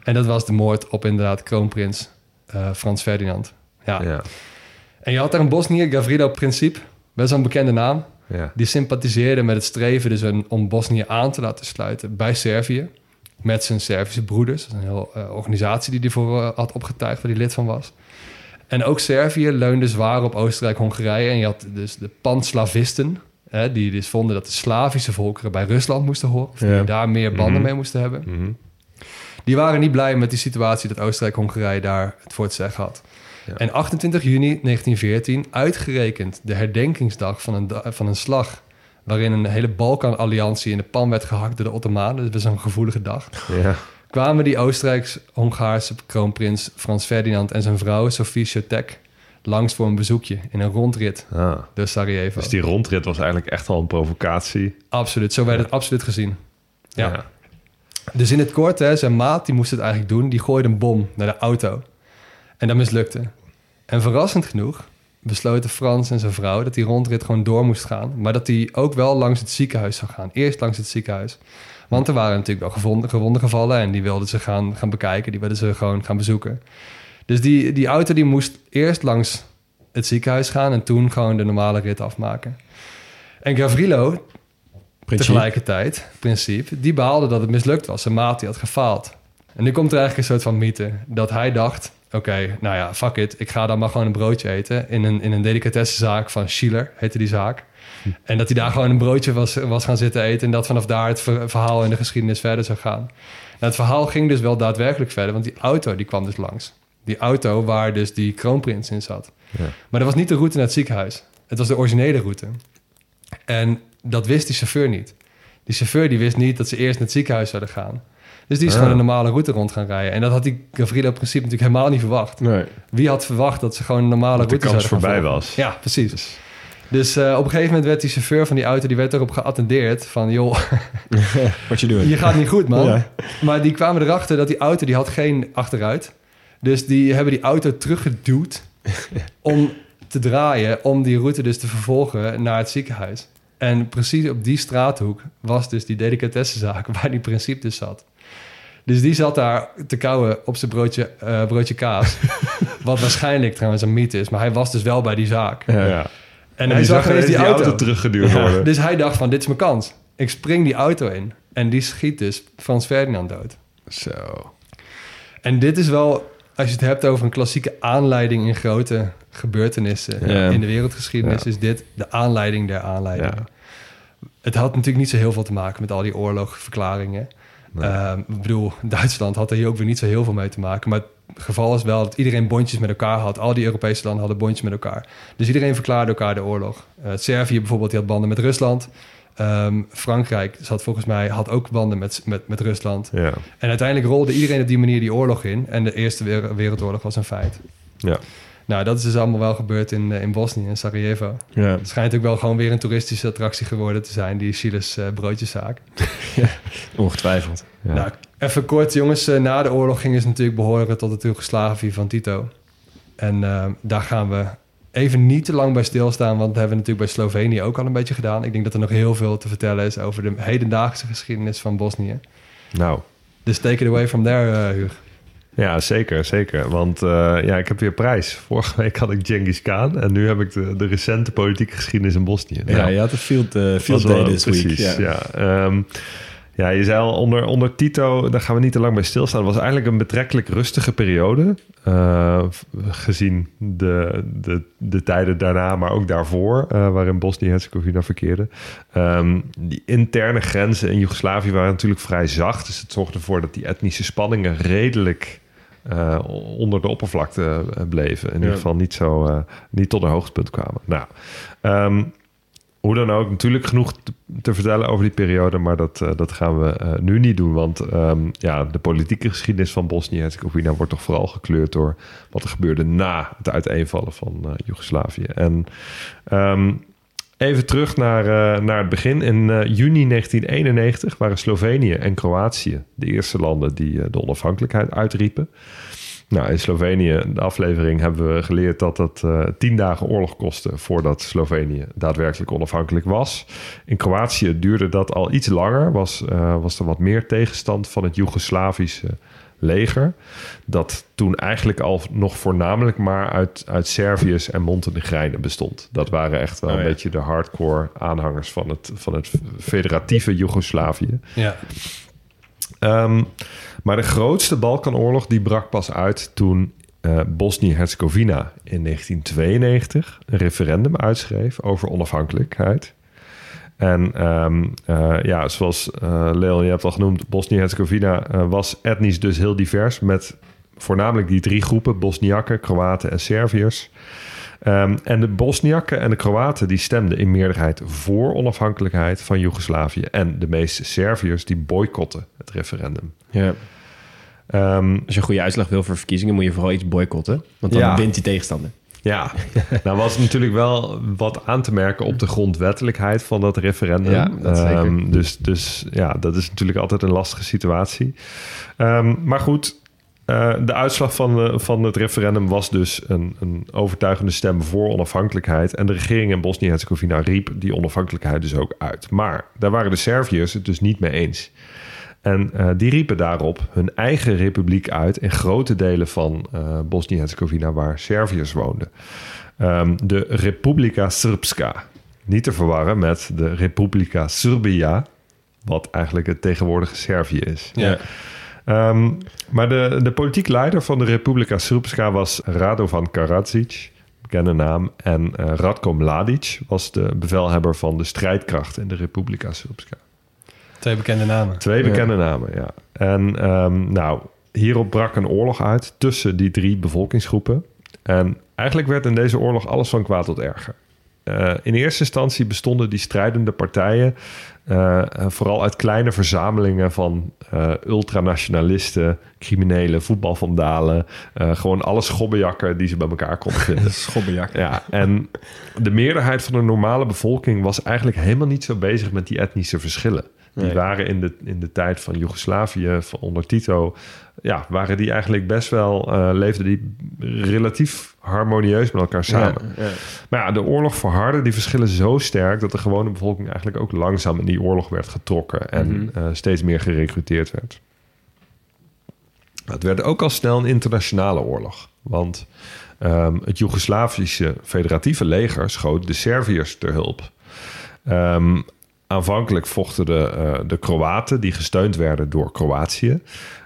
En dat was de moord op inderdaad kroonprins eh, Frans Ferdinand. Ja. Ja. En je had daar in Bosnië Gavrilo Princip, best wel een bekende naam. Ja. Die sympathiseerde met het streven dus om Bosnië aan te laten sluiten bij Servië. Met zijn Servische broeders. Dat is een hele eh, organisatie die hij voor eh, had opgetuigd, waar hij lid van was. En ook Servië leunde zwaar op Oostenrijk-Hongarije. En je had dus de panslavisten, hè, die dus vonden dat de Slavische volkeren bij Rusland moesten horen. Of die Ja. daar meer banden Mhm. mee moesten hebben. Mhm. Die waren niet blij met die situatie dat Oostenrijk-Hongarije daar het voor het zeggen had. Ja. En 28 juni 1914, uitgerekend de herdenkingsdag van een, van een slag... waarin een hele Balkan-alliantie in de pan werd gehakt door de Ottomanen... dat was een gevoelige dag... Ja. kwamen die Oostenrijks-Hongaarse kroonprins Frans Ferdinand... en zijn vrouw Sofie Chotek langs voor een bezoekje... in een rondrit Ah. door Sarajevo. Dus die rondrit was eigenlijk echt al een provocatie. Absoluut, zo werd het absoluut gezien. Ja. Dus in het kort, hè, zijn maat, die moest het eigenlijk doen. Die gooide een bom naar de auto. En dat mislukte. En verrassend genoeg besloten Frans en zijn vrouw... dat die rondrit gewoon door moest gaan. Maar dat hij ook wel langs het ziekenhuis zou gaan. Eerst langs het ziekenhuis. Want er waren natuurlijk wel gevonden, gewonden gevallen... en die wilden ze gaan, gaan bekijken. Die wilden ze gewoon gaan bezoeken. Dus die, die auto die moest eerst langs het ziekenhuis gaan... en toen gewoon de normale rit afmaken. En Gavrilo, Principe. tegelijkertijd, principe, die behaalde dat het mislukt was. Zijn maat die had gefaald. En nu komt er eigenlijk een soort van mythe. Dat hij dacht, oké, nou ja, fuck it. Ik ga dan maar gewoon een broodje eten. In een, in een delicatessenzaak van Schiller, heette die zaak. En dat hij daar gewoon een broodje was, was gaan zitten eten. En dat vanaf daar het ver- verhaal in de geschiedenis verder zou gaan. Nou, het verhaal ging dus wel daadwerkelijk verder. Want die auto die kwam dus langs. Die auto waar dus die kroonprins in zat. Ja. Maar dat was niet de route naar het ziekenhuis. Het was de originele route. En dat wist die chauffeur niet. Die chauffeur die wist niet dat ze eerst naar het ziekenhuis zouden gaan. Dus die is Ah. gewoon een normale route rond gaan rijden. En dat had die Gavrilo principe natuurlijk helemaal niet verwacht. Nee. Wie had verwacht dat ze gewoon een normale Dat de route kans zouden gaan voorbij volgen? was. Ja, precies. Dus eh, op een gegeven moment werd die chauffeur van die auto... die werd erop geattendeerd van... joh, Wat je doet. je gaat niet goed, man. Ja. Maar die kwamen erachter dat die auto... die had geen achteruit. Dus die hebben die auto teruggeduwd... om te draaien... om die route dus te vervolgen naar het ziekenhuis. En precies op die straathoek was dus die delicatessenzaak waar die principe dus zat. Dus die zat daar te kauwen op zijn broodje, eh, broodje kaas. Wat waarschijnlijk trouwens een mythe is. Maar hij was dus wel bij die zaak. Ja. ja. En, En hij die zag ineens ineens die auto. teruggeduwd worden. Dus hij dacht van, dit is mijn kans. Ik spring die auto in. En die schiet dus Frans Ferdinand dood. Zo. En dit is wel, als je het hebt over een klassieke aanleiding in grote gebeurtenissen Ja. in de wereldgeschiedenis, Ja. is dit de aanleiding der aanleidingen. Ja. Het had natuurlijk niet zo heel veel te maken met al die oorlogverklaringen. Nee. Ehm, ik bedoel, Duitsland had er hier ook weer niet zo heel veel mee te maken. Maar het geval is wel dat iedereen bondjes met elkaar had. Al die Europese landen hadden bondjes met elkaar. Dus iedereen verklaarde elkaar de oorlog. Eh, Servië bijvoorbeeld, die had banden met Rusland. Ehm, Frankrijk zat volgens mij, had ook banden met, met, met Rusland. Ja. En uiteindelijk rolde iedereen op die manier die oorlog in. En de Eerste Wer- Wereldoorlog was een feit. Ja. Nou, dat is dus allemaal wel gebeurd in, eh, in Bosnië, in Sarajevo. Ja. Het schijnt ook wel gewoon weer een toeristische attractie geworden te zijn, die Chiles eh, broodjeszaak. Ongetwijfeld. Ja. Nou, even kort, jongens. eh, na de oorlog gingen ze natuurlijk behoren tot het Joegoslavië van Tito. En daar gaan we even niet te lang bij stilstaan, want dat hebben we natuurlijk bij Slovenië ook al een beetje gedaan. Ik denk dat er nog heel veel te vertellen is over de hedendaagse geschiedenis van Bosnië. Nou, Dus take it away from there, Huug. Ja, zeker, zeker. Want eh, ja, ik heb weer prijs. Vorige week had ik Genghis Khan en nu heb ik de, de recente politieke geschiedenis in Bosnië. Ja, Nou, je had een field, was field wel- day this precies, week. Ja. Ja, Ehm, ja, je zei al, onder, onder Tito, daar gaan we niet te lang bij stilstaan. Het was eigenlijk een betrekkelijk rustige periode. eh, gezien de, de, de tijden daarna, maar ook daarvoor, waarin Bosnië-Herzegovina verkeerde. Ehm, die interne grenzen in Joegoslavië waren natuurlijk vrij zacht. Dus het zorgde ervoor dat die etnische spanningen redelijk eh, onder de oppervlakte eh, bleven. In ieder geval niet, zo, eh, niet tot een hoogtepunt kwamen. Nou, ehm, hoe dan ook, natuurlijk genoeg te, te vertellen over die periode, maar dat, dat gaan we nu niet doen. Want ehm, ja, de politieke geschiedenis van Bosnië-Herzegovina wordt toch vooral gekleurd door wat er gebeurde na het uiteenvallen van Joegoslavië. En ehm, even terug naar, eh, naar het begin. In eh, juni 1991 waren Slovenië en Kroatië de eerste landen die eh, de onafhankelijkheid uitriepen. Nou, in Slovenië, de aflevering, hebben we geleerd dat eh, tien dagen oorlog kostte voordat Slovenië daadwerkelijk onafhankelijk was. In Kroatië duurde dat al iets langer, was, was er wat meer tegenstand van het Joegoslavische leger. Dat toen eigenlijk al nog voornamelijk maar uit, uit Serviërs en Montenegrijnen bestond. Dat waren echt wel Oh, een ja. beetje de hardcore aanhangers van het, van het federatieve Joegoslavië. Ja. Ehm, maar de grootste Balkanoorlog die brak pas uit toen eh, Bosnië-Herzegovina in 1992 een referendum uitschreef over onafhankelijkheid. En ehm, eh, ja, zoals eh, Leon, je hebt al genoemd, Bosnië-Herzegovina eh, was etnisch dus heel divers met voornamelijk die drie groepen, Bosniakken, Kroaten en Serviërs. Ehm, en de Bosniakken en de Kroaten die stemden in meerderheid voor onafhankelijkheid van Joegoslavië. En de meeste Serviërs die boycotten het referendum. Ja. Ehm, Als je een goede uitslag wil voor verkiezingen, moet je vooral iets boycotten. Want dan Ja. wint die tegenstander. Ja, nou was natuurlijk wel wat aan te merken op de grondwettelijkheid van dat referendum. Ja, dat zeker. Ehm, dus, dus ja, dat is natuurlijk altijd een lastige situatie. Ehm, maar goed, eh, de uitslag van, eh, van het referendum was dus een, een overtuigende stem voor onafhankelijkheid. En de regering in Bosnië-Herzegovina riep die onafhankelijkheid dus ook uit. Maar daar waren de Serviërs het dus niet mee eens. En eh, die riepen daarop hun eigen republiek uit in grote delen van eh Bosnië-Herzegovina waar Serviërs woonden. Ehm, de Republika Srpska. Niet te verwarren met de Republika Srbija, wat eigenlijk het tegenwoordige Servië is. Ja. Ehm, maar de, de politiek leider van de Republika Srpska was Radovan Karadzic, bekende naam. En eh, Radko Mladic was de bevelhebber van de strijdkracht in de Republika Srpska. Twee bekende namen. Twee bekende namen, ja. En ehm, nou, hierop brak een oorlog uit tussen die drie bevolkingsgroepen. En eigenlijk werd in deze oorlog alles van kwaad tot erger. Eh, in eerste instantie bestonden die strijdende partijen eh, eh, vooral uit kleine verzamelingen van eh, ultranationalisten, criminelen, voetbalvandalen. eh, gewoon alle schobbejakken die ze bij elkaar konden vinden. Schobbejak. Ja, en de meerderheid van de normale bevolking was eigenlijk helemaal niet zo bezig met die etnische verschillen. Die waren in de, in de tijd van Joegoslavië, van onder Tito... ja, waren die eigenlijk best wel... eh, leefden die relatief harmonieus met elkaar samen. Ja, ja. Maar ja, de oorlog verhardde die verschillen zo sterk... dat de gewone bevolking eigenlijk ook langzaam in die oorlog werd getrokken... en Mhm. eh, steeds meer gerecruiteerd werd. Het werd ook al snel een internationale oorlog. Want ehm, het Joegoslavische federatieve leger schoot de Serviërs ter hulp. Ehm, aanvankelijk vochten de, eh, de Kroaten, die gesteund werden door Kroatië...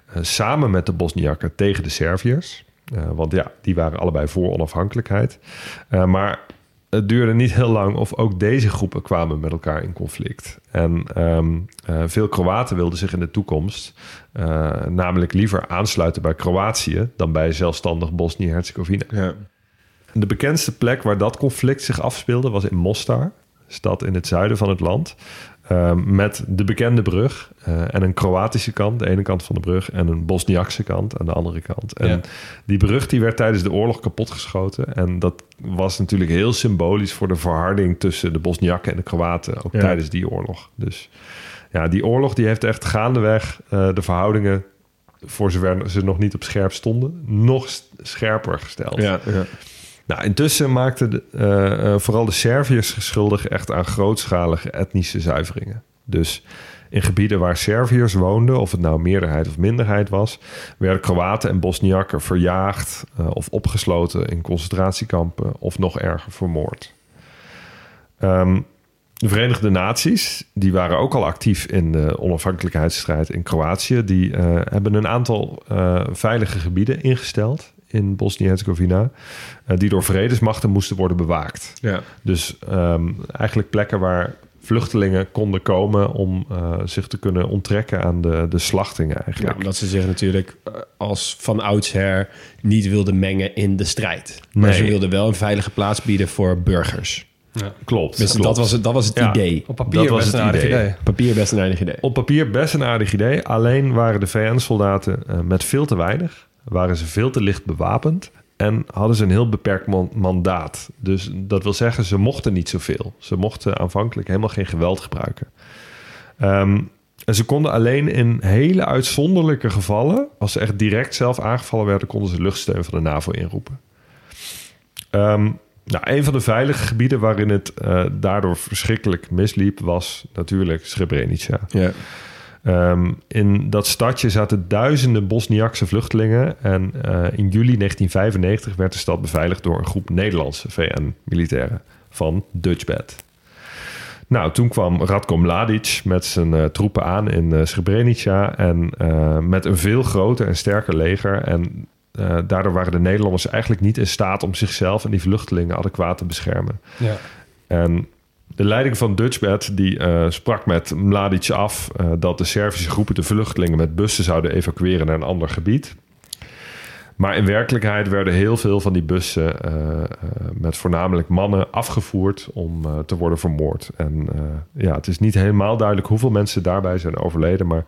eh, samen met de Bosniakken tegen de Serviërs. Eh, want ja, die waren allebei voor onafhankelijkheid. Maar het duurde niet heel lang of ook deze groepen kwamen met elkaar in conflict. En ehm, eh, veel Kroaten wilden zich in de toekomst namelijk liever aansluiten bij Kroatië dan bij zelfstandig Bosnië-Herzegovina. Ja. De bekendste plek waar dat conflict zich afspeelde was in Mostar, stad in het zuiden van het land. ehm, met de bekende brug eh, en een Kroatische kant, de ene kant van de brug, en een Bosniakse kant aan de andere kant. En Ja. die brug die werd tijdens de oorlog kapotgeschoten. En dat was natuurlijk heel symbolisch voor de verharding tussen de Bosniakken en de Kroaten, ook Ja. tijdens die oorlog. Dus ja, die oorlog die heeft echt gaandeweg eh, de verhoudingen, voor zover ze nog niet op scherp stonden, nog scherper gesteld. Ja, ja. Nou, intussen maakten de, eh, eh, vooral de Serviërs schuldig echt aan grootschalige etnische zuiveringen. Dus in gebieden waar Serviërs woonden, of het nou meerderheid of minderheid was, werden Kroaten en Bosniakken verjaagd eh, of opgesloten in concentratiekampen of nog erger vermoord. Ehm, de Verenigde Naties, die waren ook al actief in de onafhankelijkheidsstrijd in Kroatië. Die hebben een aantal veilige gebieden ingesteld in Bosnië-Herzegovina, eh, die door vredesmachten moesten worden bewaakt. ja. Dus ehm, eigenlijk plekken waar vluchtelingen konden komen om eh, zich te kunnen onttrekken aan de, de slachtingen Ja, eigenlijk. omdat ze zich natuurlijk eh, als van oudsher niet wilden mengen in de strijd. Maar Nee. ze wilden wel een veilige plaats bieden voor burgers. klopt. Dus klopt. dat was het, dat was het Ja. idee. Op papier Dat was best het een aardig idee. idee. Papier best een aardig idee. Op papier best een aardig idee. Alleen waren de VN-soldaten eh, met veel te weinig. Waren ze veel te licht bewapend. En hadden ze een heel beperkt man- mandaat. Dus dat wil zeggen, ze mochten niet zoveel. Ze mochten aanvankelijk helemaal geen geweld gebruiken. Ehm, en ze konden alleen in hele uitzonderlijke gevallen... als ze echt direct zelf aangevallen werden... konden ze luchtsteun van de NAVO inroepen. Ehm, nou, een van de veilige gebieden waarin het eh, daardoor verschrikkelijk misliep... was natuurlijk Srebrenica. Ja. Ehm, in dat stadje zaten duizenden Bosniakse vluchtelingen. En eh, in juli 1995 werd de stad beveiligd door een groep Nederlandse VN-militairen van Dutchbed. Nou, toen kwam Radko Mladic met zijn eh, troepen aan in eh, Srebrenica. En met een veel groter en sterker leger. En daardoor waren de Nederlanders eigenlijk niet in staat om zichzelf en die vluchtelingen adequaat te beschermen. Ja. En de leiding van Dutchbed die eh, sprak met Mladic af eh, dat de Servische groepen de vluchtelingen met bussen zouden evacueren naar een ander gebied. Maar in werkelijkheid werden heel veel van die bussen eh, met voornamelijk mannen afgevoerd om te worden vermoord. En ja, het is niet helemaal duidelijk hoeveel mensen daarbij zijn overleden, maar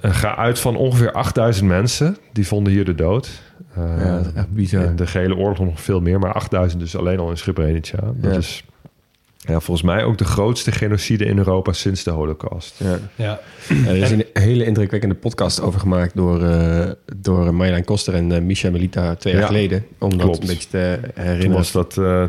ga uit van ongeveer 8000 mensen die vonden hier de dood. Eh, Ja, dat is echt bizar. In de gele oorlog nog veel meer, maar 8000 dus alleen al in Srebrenica. Dat Ja. is ja, volgens mij ook de grootste genocide in Europa sinds de Holocaust. Ja. Ja. Er is een hele indrukwekkende podcast over gemaakt door, eh door Marjolein Koster en eh Misha Melita twee jaar Ja, geleden. Om dat een beetje te Toen herinneren. was dat eh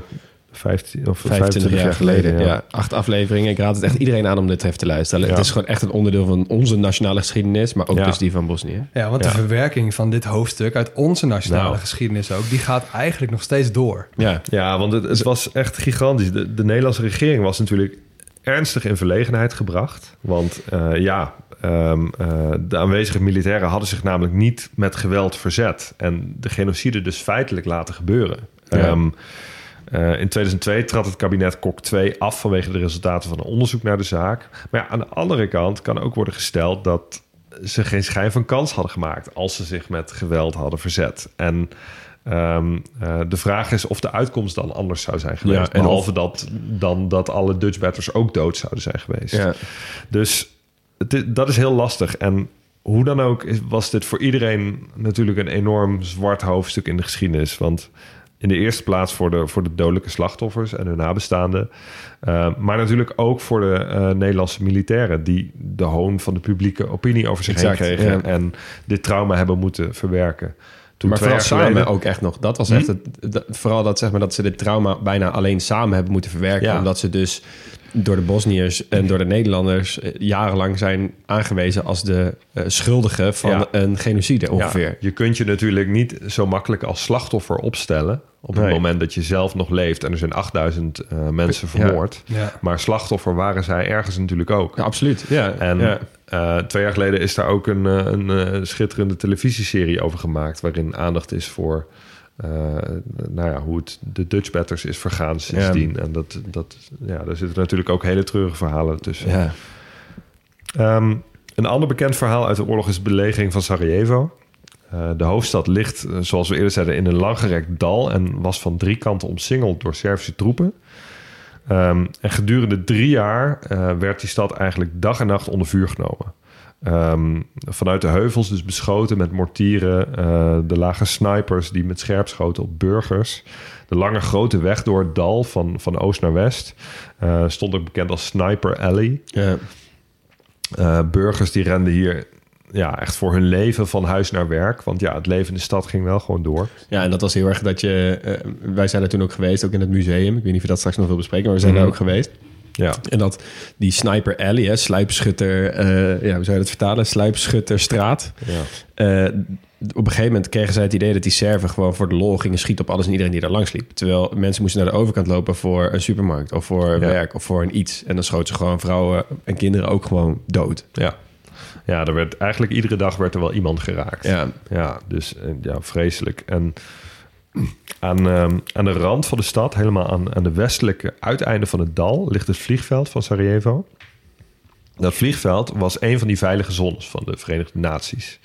15 of 25 jaar geleden. Ja. acht afleveringen. Ik raad het echt iedereen aan om dit even te luisteren. Ja. Het is gewoon echt een onderdeel van onze nationale geschiedenis, maar ook Ja. dus die van Bosnië. ja, want Ja. de verwerking van dit hoofdstuk uit onze nationale Nou. geschiedenis ook... die gaat eigenlijk nog steeds door. Ja, Ja, want het, het was echt gigantisch. De, de Nederlandse regering was natuurlijk ernstig in verlegenheid gebracht. Want eh, ja, ehm, eh, de aanwezige militairen hadden zich namelijk niet met geweld verzet. En de genocide dus feitelijk laten gebeuren. Ja. Ehm, eh, in 2002 trad het kabinet Kok 2 af vanwege de resultaten van een onderzoek naar de zaak. Maar ja, aan de andere kant kan ook worden gesteld dat ze geen schijn van kans hadden gemaakt als ze zich met geweld hadden verzet. En ehm, eh, de vraag is of de uitkomst dan anders zou zijn geweest. Ja, en behalve dat, dan dat alle Dutchbatters ook dood zouden zijn geweest. ja. Dus het dat is heel lastig. En hoe dan ook was dit voor iedereen natuurlijk een enorm zwart hoofdstuk in de geschiedenis. Want in de eerste plaats voor de, voor de dodelijke slachtoffers en hun nabestaanden. Uh, maar natuurlijk ook voor de uh, Nederlandse militairen... die de hoon van de publieke opinie over zich Exact, heen kregen... ja. en dit trauma hebben moeten verwerken. Toen maar vooral samen geleden- ook echt nog. Dat was echt het, dat- vooral dat, zeg maar, dat ze dit trauma bijna alleen samen hebben moeten verwerken. Ja. Omdat ze dus door de Bosniërs en door de Nederlanders eh, jarenlang zijn aangewezen als de eh, schuldigen van Ja. een genocide ongeveer. Ja, je kunt je natuurlijk niet zo makkelijk als slachtoffer opstellen... op het Nee. moment dat je zelf nog leeft... en er zijn 8000 eh, mensen vermoord. Ja. Maar slachtoffer waren zij ergens natuurlijk ook. Ja, absoluut. Ja. En ja. eh, twee jaar geleden is daar ook een, eh, een schitterende televisieserie over gemaakt... waarin aandacht is voor eh, nou ja, hoe het de Dutch Batters is vergaan sindsdien. En dat, dat, ja, daar zitten natuurlijk ook hele treurige verhalen tussen. ja. Ehm, een ander bekend verhaal uit de oorlog is de belegering van Sarajevo. Eh, de hoofdstad ligt, eh, zoals we eerder zeiden, in een langgerekt dal en was van drie kanten omsingeld door Servische troepen. Ehm, en gedurende drie jaar werd die stad eigenlijk dag en nacht onder vuur genomen. Ehm, vanuit de heuvels dus beschoten met mortieren. eh, de lage snipers die met scherp schoten op burgers. De lange grote weg door het dal van, van oost naar west. eh, stond ook bekend als Sniper Alley. Ja. Eh, burgers die renden hier ja, echt voor hun leven van huis naar werk. Want ja, het leven in de stad ging wel gewoon door. Ja, en dat was heel erg dat je... wij zijn er toen ook geweest, ook in het museum. Ik weet niet of je dat straks nog wil bespreken, maar we zijn Mhm. daar ook geweest. Ja, En dat die Sniper Alley, hè, sluipschutter... eh, ja, hoe zou je dat vertalen? Sluipschutterstraat. ja. Eh, op een gegeven moment kregen zij het idee dat die Serven gewoon voor de lol gingen schieten op alles en iedereen die daar langs liep. Terwijl mensen moesten naar de overkant lopen voor een supermarkt of voor werk of voor een iets. En dan schoten ze gewoon vrouwen en kinderen ook gewoon dood. ja. Ja, er werd, eigenlijk iedere dag werd er wel iemand geraakt. Ja, Ja, dus eh, ja, vreselijk. En aan, ehm, aan de rand van de stad, helemaal aan, aan de westelijke uiteinde van het dal, ligt het vliegveld van Sarajevo. Dat vliegveld was een van die veilige zones van de Verenigde Naties.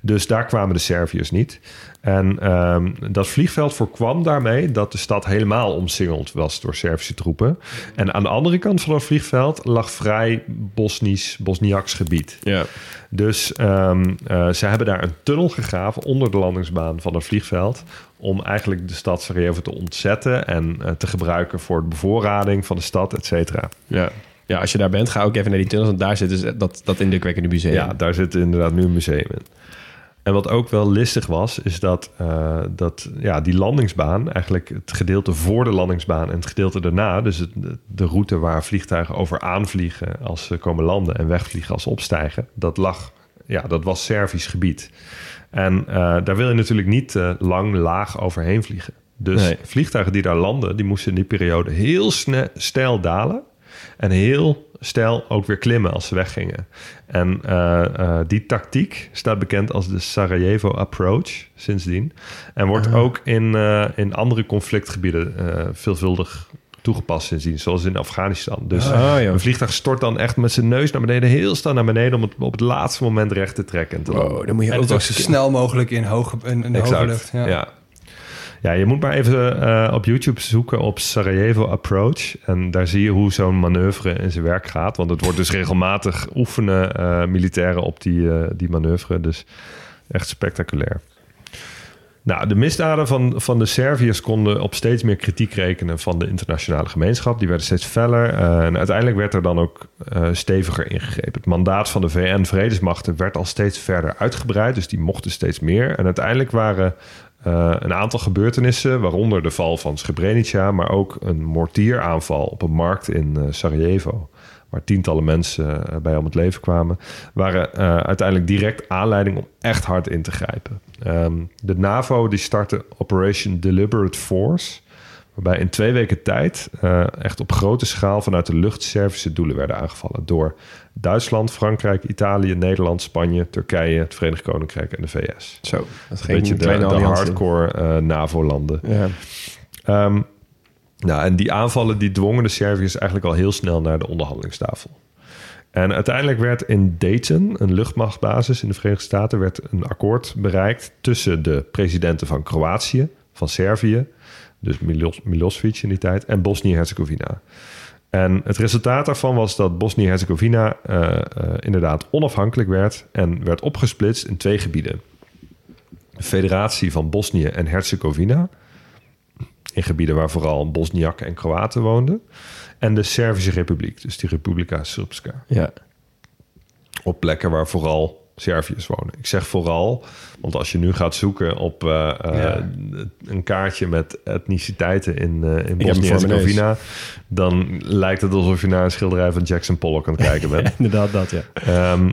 Dus daar kwamen de Serviërs niet. En ehm, dat vliegveld voorkwam daarmee dat de stad helemaal omsingeld was door Servische troepen. En aan de andere kant van het vliegveld lag vrij Bosnisch, Bosniaks gebied. ja. Dus ehm, eh, ze hebben daar een tunnel gegraven onder de landingsbaan van het vliegveld. Om eigenlijk de stad Sarajevo te ontzetten en eh, te gebruiken voor de bevoorrading van de stad, et cetera. ja. Ja, als je daar bent, ga ook even naar die tunnels, want daar zit dus dat, dat indrukwekkende museum. Ja, daar zit inderdaad nu een museum in. En wat ook wel listig was, is dat, eh, dat ja, die landingsbaan, eigenlijk het gedeelte voor de landingsbaan en het gedeelte daarna, dus het, de route waar vliegtuigen over aanvliegen als ze komen landen en wegvliegen als ze opstijgen, dat lag, ja, dat was Servisch gebied. En eh, daar wil je natuurlijk niet eh, lang laag overheen vliegen. Dus Nee. vliegtuigen die daar landen, die moesten in die periode heel sne- steil dalen. En heel stijl ook weer klimmen als ze weggingen. En eh, die tactiek staat bekend als de Sarajevo Approach sindsdien. En wordt ook in, in andere conflictgebieden veelvuldig toegepast sindsdien. Zoals in Afghanistan. Dus Oh, ja. een vliegtuig stort dan echt met zijn neus naar beneden... heel snel naar beneden om het op het laatste moment recht te trekken. En te landen. Wow, dan moet je En ook zo snel mogelijk in hoge, in, in de hoge lucht. Ja. Ja. ja. je moet maar even eh, op YouTube zoeken op Sarajevo Approach. En daar zie je hoe zo'n manoeuvre in zijn werk gaat. Want het wordt dus regelmatig oefenen eh, militairen op die, eh, die manoeuvre. Dus echt spectaculair. Nou, de misdaden van, van de Serviërs konden op steeds meer kritiek rekenen van de internationale gemeenschap. Die werden steeds feller. eh, en uiteindelijk werd er dan ook eh, steviger ingegrepen. Het mandaat van de VN-vredesmachten werd al steeds verder uitgebreid. Dus die mochten steeds meer. En uiteindelijk waren eh, een aantal gebeurtenissen, waaronder de val van Srebrenica, maar ook een mortieraanval op een markt in Sarajevo, waar tientallen mensen bij om het leven kwamen, waren uiteindelijk direct aanleiding om echt hard in te grijpen. Ehm, de NAVO die startte Operation Deliberate Force, waarbij in twee weken tijd eh, echt op grote schaal vanuit de lucht Servische doelen werden aangevallen door Duitsland, Frankrijk, Italië, Nederland, Spanje, Turkije, het Verenigd Koninkrijk en de VS. Zo, dat Een beetje de, de hardcore eh, NAVO-landen. Ja. Ehm, nou, en die aanvallen die dwongen de Serviërs eigenlijk al heel snel naar de onderhandelingstafel. En uiteindelijk werd in Dayton, een luchtmachtbasis in de Verenigde Staten, werd een akkoord bereikt tussen de presidenten van Kroatië, van Servië, dus Milos, Milosevic in die tijd, en Bosnië-Herzegovina. En het resultaat daarvan was dat Bosnië-Herzegovina eh, eh, inderdaad onafhankelijk werd en werd opgesplitst in twee gebieden. De Federatie van Bosnië en Herzegovina in gebieden waar vooral Bosniakken en Kroaten woonden. En de Servische Republiek, dus die Republika Srpska. Ja. Op plekken waar vooral Serviërs wonen. Ik zeg vooral, want als je nu gaat zoeken op eh, eh, Ja. een kaartje met etniciteiten in, eh in hem voor Bosnië-Herzegovina, dan lijkt het alsof je naar een schilderij van Jackson Pollock aan het kijken bent. Inderdaad dat, ja. Ehm,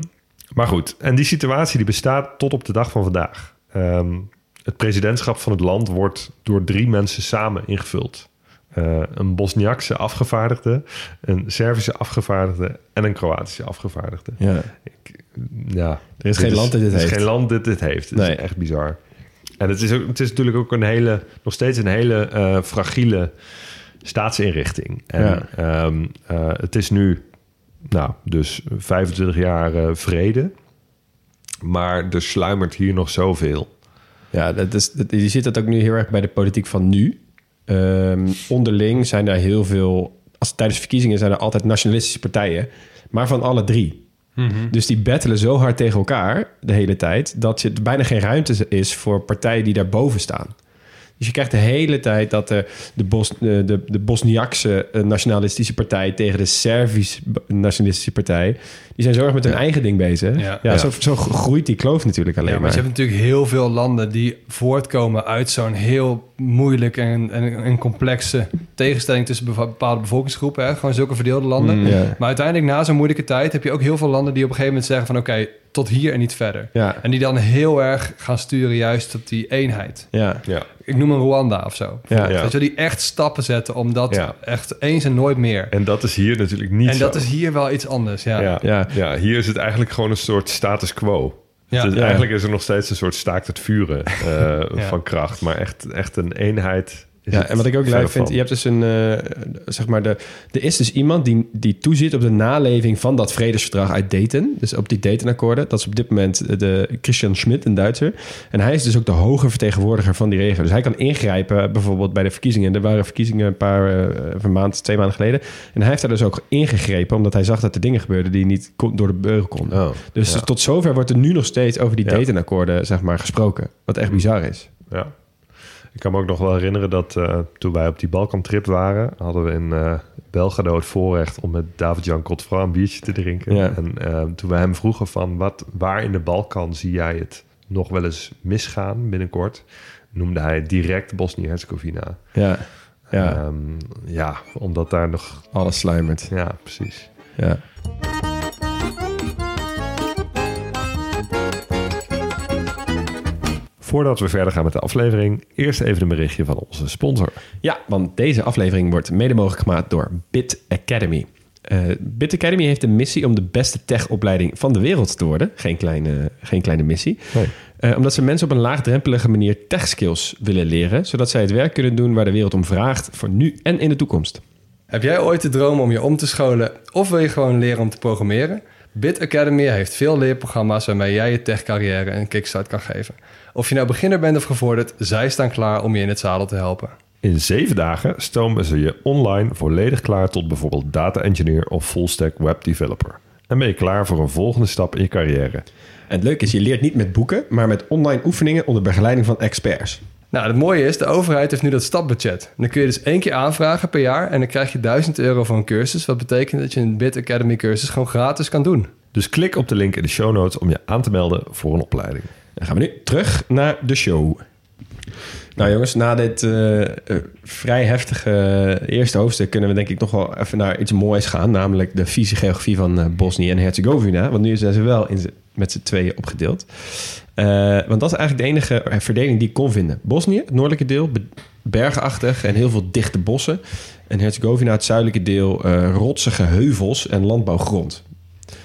maar goed, en die situatie die bestaat tot op de dag van vandaag. Ehm, het presidentschap van het land wordt door drie mensen samen ingevuld. Eh, een Bosniakse afgevaardigde, een Servische afgevaardigde en een Kroatische afgevaardigde. ja. Ik, ja, Er is geen land dat dit er is heeft. geen land dat dit heeft. Het Nee. is echt bizar. En het is, ook, het is natuurlijk ook een hele, nog steeds een hele eh, fragiele staatsinrichting. En Ja. ehm, eh, het is nu, nou, dus 25 jaar vrede. Maar er sluimert hier nog zoveel. Ja, dat is, dat, je ziet dat ook nu heel erg bij de politiek van nu. Ehm, onderling zijn daar heel veel... Als, tijdens verkiezingen zijn er altijd nationalistische partijen. Maar van alle drie. Dus die battelen zo hard tegen elkaar de hele tijd... dat je, er bijna geen ruimte is voor partijen die daarboven staan. Dus je krijgt de hele tijd dat de, de, Bos, de, de, de Bosniakse eh, nationalistische partij... tegen de Servische nationalistische partij... die zijn zo erg met hun eigen ding bezig. Ja. Zo, zo groeit die kloof natuurlijk alleen Ja, maar maar. je hebt natuurlijk heel veel landen die voortkomen uit zo'n heel moeilijk en, en, en complexe tegenstelling tussen bepaalde bevolkingsgroepen. Hè? Gewoon zulke verdeelde landen. Mm. Maar uiteindelijk na zo'n moeilijke tijd heb je ook heel veel landen die op een gegeven moment zeggen van oké, tot hier en niet verder. Ja. En die dan heel erg gaan sturen juist op die eenheid. Ja, Ja, Ik noem een Rwanda of zo. Ja. Ja. Dat je die echt stappen zetten om dat Ja. echt eens en nooit meer. en dat is hier natuurlijk niet En dat zo. is hier wel iets anders. Ja. Ja. Ja. Ja. hier is het eigenlijk gewoon een soort status quo. Ja. Dus Ja. Eigenlijk is er nog steeds een soort staakt het vuren eh, Ja. van kracht. Maar echt, echt een eenheid. Is ja, en wat ik ook leuk vind, van. je hebt dus een, eh, zeg maar, de, er is dus iemand die, die toeziet op de naleving van dat vredesverdrag uit Dayton. Dus op die Dayton-akkoorden. Dat is op dit moment de Christian Schmidt, een Duitser. En hij is dus ook de hoge vertegenwoordiger van die regio. Dus hij kan ingrijpen, bijvoorbeeld bij de verkiezingen. Er waren verkiezingen een paar, eh, een maand, twee maanden geleden. En hij heeft daar dus ook ingegrepen, omdat hij zag dat er dingen gebeurden die niet kon- door de beugel konden. Oh, Dus ja. tot zover wordt er nu nog steeds over die Ja. Dayton-akkoorden, zeg maar, gesproken. Wat echt bizar is. Ja. Ik kan me ook nog wel herinneren dat eh, toen wij op die Balkantrip waren, hadden we in Belgrado het voorrecht om met David-Jan Godfra een biertje te drinken. Ja. En eh, toen we hem vroegen van wat, waar in de Balkan zie jij het nog wel eens misgaan binnenkort, noemde hij direct Bosnië-Herzegovina. Ja, ja. Ehm, ja, omdat daar nog... alles sluimert. Ja, precies. Ja. Voordat we verder gaan met de aflevering, eerst even een berichtje van onze sponsor. Ja, want deze aflevering wordt mede mogelijk gemaakt door Bit Academy. Eh, Bit Academy heeft de missie om de beste tech-opleiding van de wereld te worden. Geen kleine, geen kleine missie. Nee. Eh, omdat ze mensen op een laagdrempelige manier tech-skills willen leren... zodat zij het werk kunnen doen waar de wereld om vraagt... voor nu en in de toekomst. Heb jij ooit de droom om je om te scholen of wil je gewoon leren om te programmeren? Bit Academy heeft veel leerprogramma's waarmee jij je techcarrière een kickstart kan geven. Of je nou beginner bent of gevorderd, zij staan klaar om je in het zadel te helpen. In zeven dagen stomen ze je online volledig klaar tot bijvoorbeeld data engineer of full stack web developer. En ben je klaar voor een volgende stap in je carrière. En het leuke is, je leert niet met boeken... maar met online oefeningen onder begeleiding van experts. Nou, het mooie is, de overheid heeft nu dat stapbudget. Dan kun je dus één keer aanvragen per jaar en dan krijg je 1000 euro voor een cursus. Wat betekent dat je een Bit Academy cursus gewoon gratis kan doen. Dus klik op de link in de show notes om je aan te melden voor een opleiding. Dan gaan we nu terug naar de show. Nou jongens, na dit eh, eh, vrij heftige eerste hoofdstuk... kunnen we denk ik nog wel even naar iets moois gaan. Namelijk de fysieke geografie van eh, Bosnië en Herzegovina. Want nu zijn ze wel in met z'n tweeën opgedeeld. Eh, want dat is eigenlijk de enige verdeling die ik kon vinden. Bosnië, het noordelijke deel, be- bergachtig en heel veel dichte bossen. En Herzegovina, het zuidelijke deel, eh, rotsige heuvels en landbouwgrond.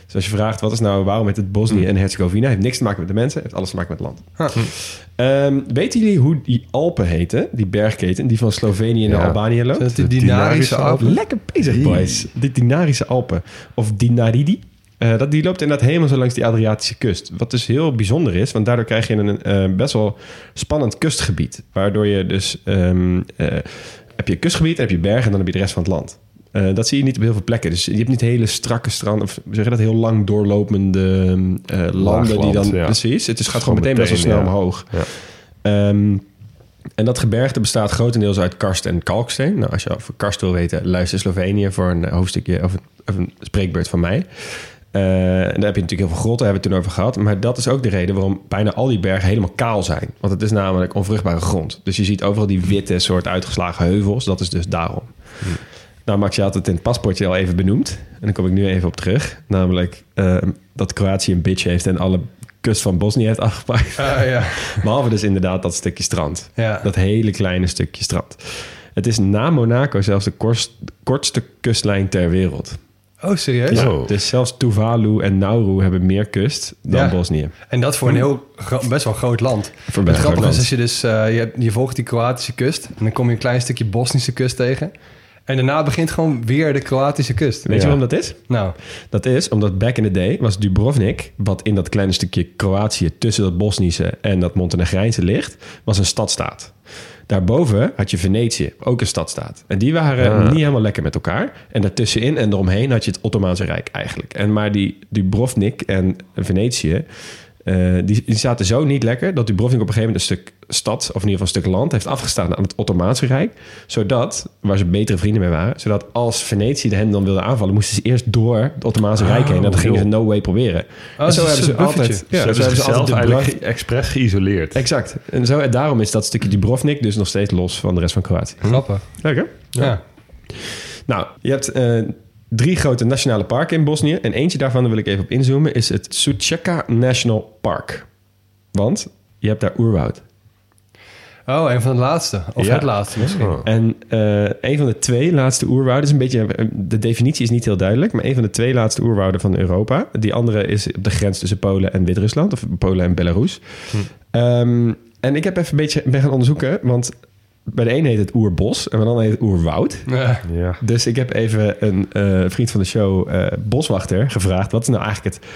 Dus als je vraagt, wat is nou, waarom heet het Bosnië en Herzegovina? Heeft niks te maken met de mensen, heeft alles te maken met het land. Ehm, weten jullie hoe die Alpen heten? Die bergketen die van Slovenië naar Ja. Albanië loopt? De dinarische dinarische Alpen. Lekker bezig, boys. Die Dinarische Alpen. Of Dinaridi. Eh, dat, die loopt inderdaad helemaal zo langs die Adriatische kust. Wat dus heel bijzonder is, want daardoor krijg je een eh, best wel spannend kustgebied. Waardoor je dus... eh, heb je kustgebied, en heb je bergen en dan heb je de rest van het land. Dat zie je niet op heel veel plekken. Dus je hebt niet hele strakke stranden, of zeg je dat, heel lang doorlopende landen die dan... Ja. Precies, het is, gaat gewoon meteen best wel snel ja. omhoog. Ja. Ehm, En dat gebergte bestaat grotendeels uit karst en kalksteen. Nou, als je over karst wil weten, luister Slovenië voor een hoofdstukje of een, of een spreekbeurt van mij. Eh, en daar heb je natuurlijk heel veel grotten, hebben we het toen over gehad. Maar dat is ook de reden waarom bijna al die bergen helemaal kaal zijn. Want het is namelijk onvruchtbare grond. Dus je ziet overal die witte soort uitgeslagen heuvels. Dat is dus daarom. Nou, Max, je had het in het paspoortje al even benoemd. En daar kom ik nu even op terug. Namelijk eh, dat Kroatië een bitch heeft en alle kust van Bosnië heeft afgepakt. Ah, ja. Behalve dus inderdaad dat stukje strand. Ja. Dat hele kleine stukje strand. Het is na Monaco zelfs de kortst- kortste kustlijn ter wereld. Oh, serieus? Ja, dus zelfs Tuvalu en Nauru hebben meer kust dan Ja. Bosnië. En dat voor een heel best wel groot land. Voor Het grappige is als je dus eh, je volgt die Kroatische kust en dan kom je een klein stukje Bosnische kust tegen. En daarna begint gewoon weer de Kroatische kust. Weet je waarom dat is? Nou, Dat is omdat back in the day was Dubrovnik, wat in dat kleine stukje Kroatië tussen dat Bosnische en dat Montenegrijnse ligt, was een stadstaat. Daarboven had je Venetië, ook een stadstaat. En die waren Ah. niet helemaal lekker met elkaar. En daartussenin en eromheen had je het Ottomaanse Rijk eigenlijk. En maar die Dubrovnik en Venetië, eh, die, die zaten zo niet lekker dat Dubrovnik op een gegeven moment een stuk stad, of in ieder geval een stuk land, heeft afgestaan aan het Ottomaanse Rijk. Zodat, waar ze betere vrienden mee waren, zodat als Venetië hen dan wilde aanvallen, moesten ze eerst door het Ottomaanse Rijk heen. En dat gingen ze no way proberen. Oh, en zo dat is hebben ze altijd. Ja, zo hebben ze zichzelf altijd eigenlijk expres geïsoleerd. Exact. En, zo, en daarom is dat stukje Dubrovnik dus nog steeds los van de rest van Kroatië. grappig. Lekker. Ja. Nou, je hebt eh, drie grote nationale parken in Bosnië. En eentje daarvan, daar wil ik even op inzoomen, is het Suceca National Park. Want je hebt daar oerwoud. Oh, een van de laatste. Of Ja. het laatste misschien. Oh. En eh, een van de twee laatste oerwouden is een beetje... eh, De definitie is niet heel duidelijk, maar een van de twee laatste oerwouden van Europa. Die andere is op de grens tussen Polen en Wit-Rusland, of Polen en Belarus. Ehm, en ik heb even een beetje ben gaan onderzoeken, want bij de ene heet het oerbos en bij de andere heet het oerwoud. Ja. Ja. Dus ik heb even een eh, vriend van de show, eh, Boswachter, gevraagd... wat is nou eigenlijk het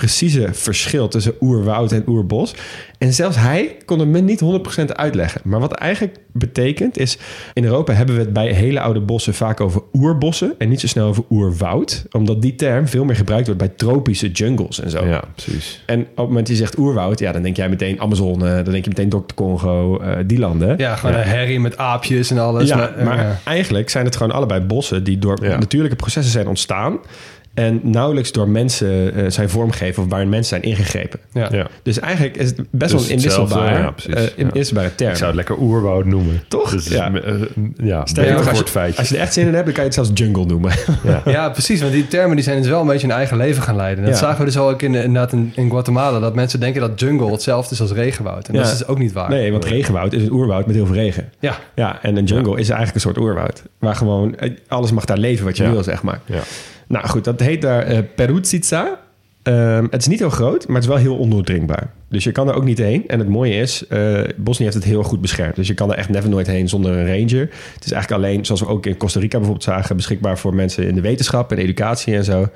precieze verschil tussen oerwoud en oerbos? En zelfs hij kon het me niet 100% uitleggen. Maar wat eigenlijk betekent is... in Europa hebben we het bij hele oude bossen vaak over oerbossen... en niet zo snel over oerwoud. Omdat die term veel meer gebruikt wordt bij tropische jungles en zo. ja, precies. En op het moment dat je zegt oerwoud... ja, dan denk jij meteen Amazone, dan denk je meteen Dr. Congo, eh, die landen. Ja, gewoon een herrie met aapjes en alles. Ja, maar, maar ja. eigenlijk zijn het gewoon allebei bossen die door Ja. natuurlijke processen zijn ontstaan. En nauwelijks door mensen eh, zijn vormgegeven of waarin mensen zijn ingegrepen. Ja. Ja. Dus eigenlijk is het best Dus wel een ja, precies. eh, Ja. inwisselbare term. Ik zou het lekker oerwoud noemen. Toch? Dus, Ja. ja. ja, nog, voor als het je, feitje. als je er echt zin in hebt, dan kan je het zelfs jungle noemen. Ja, precies. Want die termen die zijn dus wel een beetje hun eigen leven gaan leiden. Dat Ja. zagen we dus ook in, inderdaad in, in Guatemala. Dat mensen denken dat jungle hetzelfde is als regenwoud. En dat Ja. is dus ook niet waar. Nee, want regenwoud is een oerwoud met heel veel regen. Ja, Ja, en een jungle is eigenlijk een soort oerwoud. Waar gewoon eh, alles mag daar leven wat je Ja. wil, zeg maar. Ja. Nou goed, dat heet daar eh Peruzica. Ehm, het is niet heel groot, maar het is wel heel ondoordringbaar. Dus je kan er ook niet heen. En het mooie is, eh Bosnië heeft het heel goed beschermd. Dus je kan er echt never nooit heen zonder een ranger. Het is eigenlijk alleen, zoals we ook in Costa Rica bijvoorbeeld zagen... beschikbaar voor mensen in de wetenschap en educatie en zo.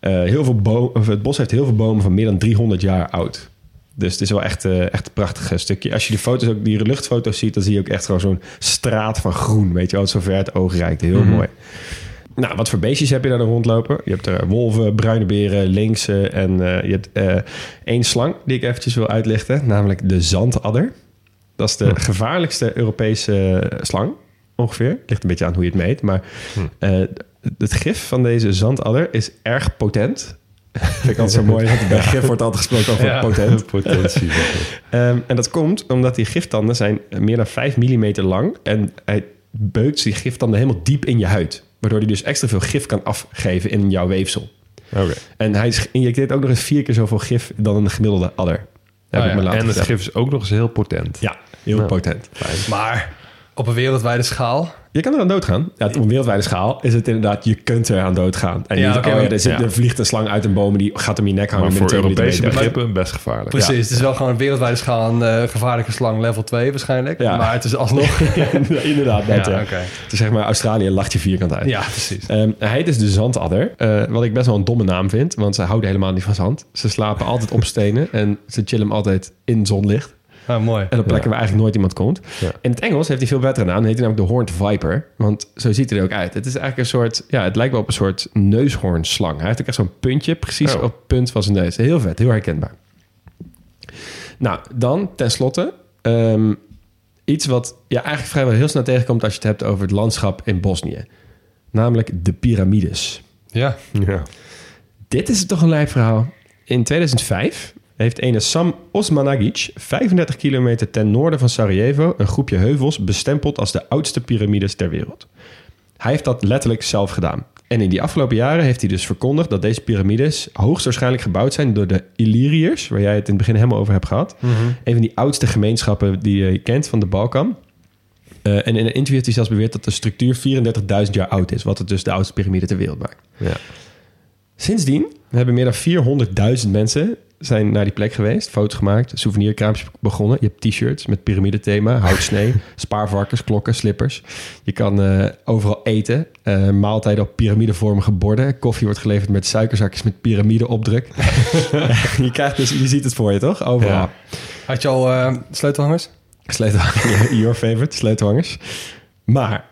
Eh, heel veel bo- of het bos heeft heel veel bomen van meer dan 300 jaar oud. Dus het is wel echt, eh, echt een prachtig stukje. Als je de foto's ook, die luchtfoto's ziet, dan zie je ook echt gewoon zo'n straat van groen. Weet je wel, zover het oog reikt. Heel mooi. Nou, wat voor beestjes heb je daar dan rondlopen? Je hebt er wolven, bruine beren, linksen en eh, je hebt eh, één slang die ik eventjes wil uitlichten, namelijk de zandadder. Dat is de gevaarlijkste Europese eh, slang, ongeveer. Ligt een beetje aan hoe je het meet, maar eh, het gif van deze zandadder is erg potent. Vind ik altijd zo mooi, bij gif wordt altijd gesproken over Ja. potent. Potentie. Ehm, en dat komt omdat die giftanden zijn meer dan 5 mm lang. En hij beukt die giftanden helemaal diep in je huid. Waardoor hij dus extra veel gif kan afgeven in jouw weefsel. Oké. En hij injecteert ook nog eens vier keer zoveel gif dan een gemiddelde adder. Heb Oh ik ja. me laten En het vertellen. gif is ook nog eens heel potent. Ja, heel Ja. potent. maar op een wereldwijde schaal. Je kan er aan doodgaan. Ja, op een wereldwijde schaal is het inderdaad, je kunt er aan doodgaan. En Ja, niet, oké, oh ja, er, zit, ja. er vliegt een slang uit een boom en die gaat om je nek hangen. Maar voor Europese begrippen best gevaarlijk. Precies. Het is wel gewoon een wereldwijde schaal een eh, gevaarlijke slang level 2 waarschijnlijk. Ja. Maar het is alsnog... Ja, inderdaad, dat, ja, ja. oké. Het is zeg maar Australië lacht je vierkant uit. Ja, precies. Ehm, hij heet dus de zandadder. eh, wat ik best wel een domme naam vind. Want ze houden helemaal niet van zand. Ze slapen altijd op stenen. En ze chillen altijd in zonlicht. Ah, mooi. En op plekken waar eigenlijk nooit iemand komt. Ja. In het Engels heeft hij veel betere naam. Dan heet hij namelijk de Horned Viper. Want zo ziet hij er ook uit. Het is eigenlijk een soort... Ja, het lijkt wel op een soort neushoornslang. Hij heeft ook echt zo'n puntje. Precies Oh. op het punt van zijn neus. Heel vet. Heel herkenbaar. Nou, dan tenslotte... ehm, iets wat je eigenlijk vrijwel heel snel tegenkomt als je het hebt over het landschap in Bosnië. Namelijk de piramides. Ja. Ja. Dit is toch een lijfverhaal. In 2005 heeft ene Sam Osmanagic 35 kilometer ten noorden van Sarajevo een groepje heuvels bestempeld als de oudste piramides ter wereld. Hij heeft dat letterlijk zelf gedaan. En in die afgelopen jaren heeft hij dus verkondigd dat deze piramides hoogstwaarschijnlijk gebouwd zijn door de Illyriërs, waar jij het in het begin helemaal over hebt gehad. Een van die oudste gemeenschappen die je kent van de Balkan. Eh, en in een interview heeft hij zelfs beweerd dat de structuur 34.000 jaar oud is, wat het dus de oudste piramide ter wereld maakt. Ja. Sindsdien hebben meer dan 400.000 mensen zijn naar die plek geweest, foto's gemaakt, souvenirkraampjes begonnen. Je hebt t-shirts met piramidethema, houtsnee, spaarvarkens, klokken, slippers. Je kan eh, overal eten, eh, maaltijden op piramidevormige borden. Koffie wordt geleverd met suikerzakjes met piramideopdruk. je krijgt dus, je ziet het voor je toch? Overal. Ja. Had je al eh, sleutelhangers? Sleutelhangers, your favorite, sleutelhangers. Maar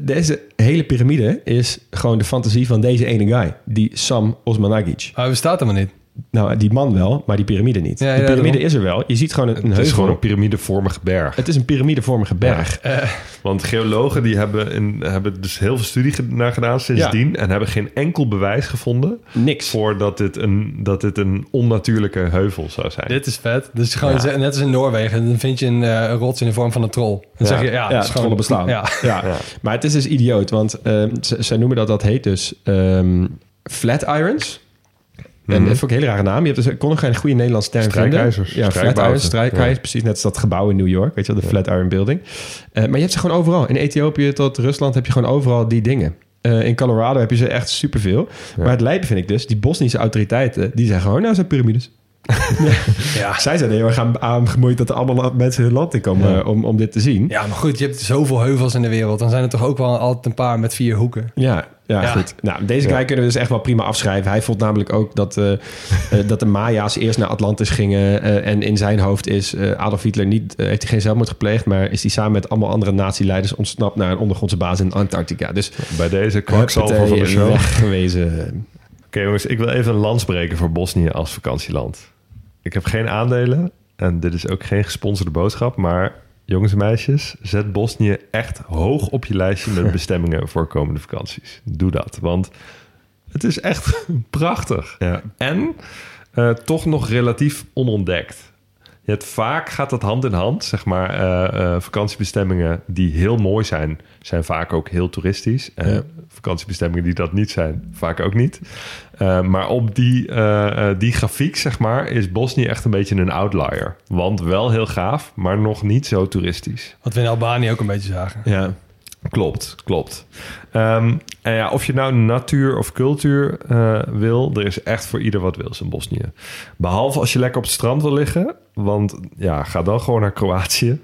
deze hele piramide is gewoon de fantasie van deze ene guy. Die Sam Osmanagic. Hij bestaat helemaal niet. Nou, die man wel, maar die piramide niet. Ja, die ja, piramide is er wel. Je ziet gewoon een, een Het is heuvel. gewoon een piramidevormige berg. Het is een piramidevormige berg. Want geologen die hebben, in, hebben dus heel veel studie naar gedaan sindsdien... en hebben geen enkel bewijs gevonden... Niks. voor dat dit een, dat dit een onnatuurlijke heuvel zou zijn. Dit is vet. Dus gewoon net als in Noorwegen, dan vind je een, eh, een rots in de vorm van een troll. Dan Ja. zeg je, ja, Ja, het is gewoon bestaan. Ja. Ja. Ja. Maar het is dus idioot, want ze, zij noemen dat, dat heet dus ehm flat irons. En Mhm. dat vond ik een hele rare naam. Je hebt dus, kon nog geen goede Nederlandse term vinden. Ja, flat Strijkbouten. irons, strijkijzers. Ja. Precies, net als dat gebouw in New York. Weet je wel, de Flat Iron Building. Eh, maar je hebt ze gewoon overal. In Ethiopië tot Rusland heb je gewoon overal die dingen. Eh, in Colorado heb je ze echt superveel. Ja. Maar het lijpen vind ik dus, die Bosnische autoriteiten... die zeggen gewoon, nou, zijn piramides. Ja. Zij zijn heel erg aan, aan gemoeid dat er allemaal mensen hun land in komen Ja. eh, om, om dit te zien. ja, maar goed, je hebt zoveel heuvels in de wereld. Dan zijn er toch ook wel altijd een paar met vier hoeken. Ja, ja, Ja. goed. Nou, deze guy kunnen we dus echt wel prima afschrijven. Hij vond namelijk ook dat, eh, eh, dat de Maya's eerst naar Atlantis gingen. eh, en in zijn hoofd is eh, Adolf Hitler niet, heeft hij geen zelfmoord gepleegd, maar is hij samen met allemaal andere nazi-leiders ontsnapt naar een ondergrondse basis in Antarctica. Dus Bij deze kwakzalver van de show. Oké jongens, ik wil even een lans breken voor Bosnië als vakantieland. Ik heb geen aandelen en dit is ook geen gesponsorde boodschap, maar jongens en meisjes, zet Bosnië echt hoog op je lijstje met bestemmingen voor komende vakanties. Doe dat, want het is echt prachtig. Ja. En eh, toch nog relatief onontdekt. Je hebt vaak gaat dat hand in hand, zeg maar. eh, eh, vakantiebestemmingen die heel mooi zijn, zijn vaak ook heel toeristisch. En Ja. vakantiebestemmingen die dat niet zijn, vaak ook niet. Eh, maar op die, eh, eh, die grafiek, zeg maar, is Bosnië echt een beetje een outlier. Want wel heel gaaf, maar nog niet zo toeristisch. Wat we in Albanië ook een beetje zagen. Ja. Klopt, klopt. Ehm, en ja, of je nou natuur of cultuur eh, wil, er is echt voor ieder wat wils in Bosnië. Behalve als je lekker op het strand wil liggen, want ja, ga dan gewoon naar Kroatië.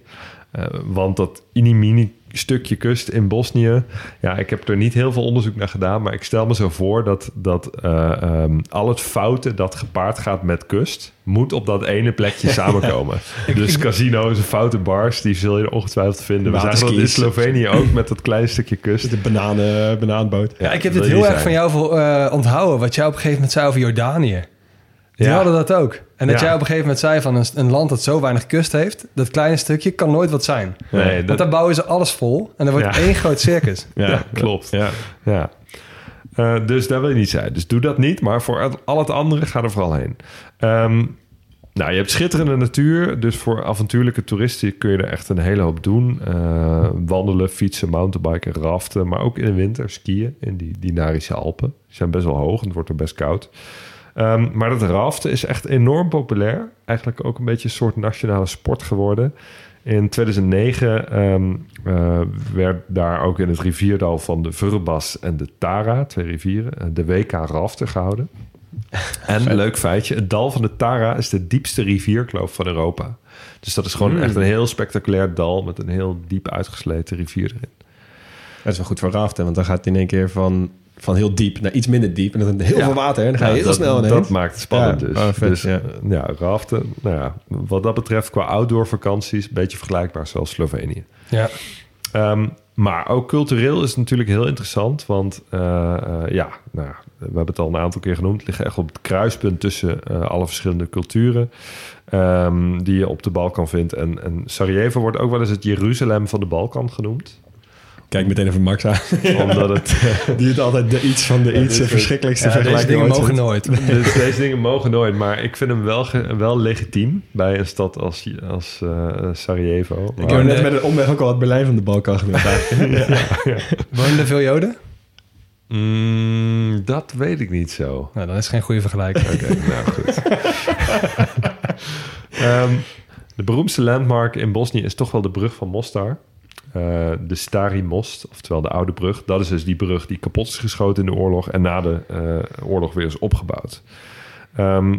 Eh, want dat inimini stukje kust in Bosnië, ja, ik heb er niet heel veel onderzoek naar gedaan, maar ik stel me zo voor dat, dat eh, ehm, al het foute dat gepaard gaat met kust, moet op dat ene plekje samenkomen. dus casino's en foute bars, die zul je er ongetwijfeld vinden. We zagen dat in. Slovenië ook met dat kleine stukje kust. De bananen, banaanboot. Ja, ik heb dit heel erg zijn. van jou voor, eh, onthouden. Wat jij op een gegeven moment zei over Jordanië. Die Ja. hadden dat ook. En dat Ja. jij op een gegeven moment zei van een, een land dat zo weinig kust heeft, dat kleine stukje kan nooit wat zijn. Nee, Want dat, daar bouwen ze alles vol en er wordt Ja. één groot circus. ja, klopt. Ja. Ja. Eh, dus daar wil je niet zijn. Dus doe dat niet. Maar voor al het andere, ga er vooral heen. Ehm, nou, je hebt schitterende natuur. Dus voor avontuurlijke toeristen kun je er echt een hele hoop doen. Eh, wandelen, fietsen, mountainbiken, raften. Maar ook in de winter skiën in die Dinarische Alpen. Die zijn best wel hoog en het wordt er best koud. Ehm, maar dat raften is echt enorm populair. Eigenlijk ook een beetje een soort nationale sport geworden. In 2009 ehm, eh, werd daar ook in het rivierdal van de Vurbas en de Tara, twee rivieren, eh, de WK raften gehouden. En een leuk feitje, het dal van de Tara is de diepste rivierkloof van Europa. Dus dat is gewoon echt een heel spectaculair dal met een heel diep uitgesleten rivier erin. Dat is wel goed voor raften, want dan gaat het in één keer van, van heel diep naar iets minder diep. En dan heel Ja. veel water. En dan ga je Ja, heel dat, snel ineens. Dat maakt het spannend Ja, dus. oh, vet, dus ja. ja, raften, nou ja, wat dat betreft qua outdoor vakanties... een beetje vergelijkbaar zoals Slovenië. Ja. Ehm, maar ook cultureel is het natuurlijk heel interessant. Want eh, eh, ja, nou, we hebben het al een aantal keer genoemd, liggen echt op het kruispunt tussen eh, alle verschillende culturen ehm, die je op de Balkan vindt. En, en Sarajevo wordt ook wel eens het Jeruzalem van de Balkan genoemd. Kijk meteen even Max aan. Omdat het... Die het altijd de iets van de iets verschrikkelijkste Ja, deze vergelijking dingen ooit mogen nooit. Dus deze dingen mogen nooit, maar ik vind hem wel, wel legitiem bij een stad als, als eh, Sarajevo. Ik heb net met een omweg ook al het Berlijn van de Balkan genoemd. Wonen er veel Joden? Mm, dat weet ik niet zo. Nou, dan is geen goede vergelijking. Oké, nou goed. Ehm, de beroemdste landmark in Bosnië is toch wel de brug van Mostar. Eh, de Stari Most, oftewel de oude brug. Dat is dus die brug die kapot is geschoten in de oorlog... en na de eh, oorlog weer is opgebouwd. Ehm,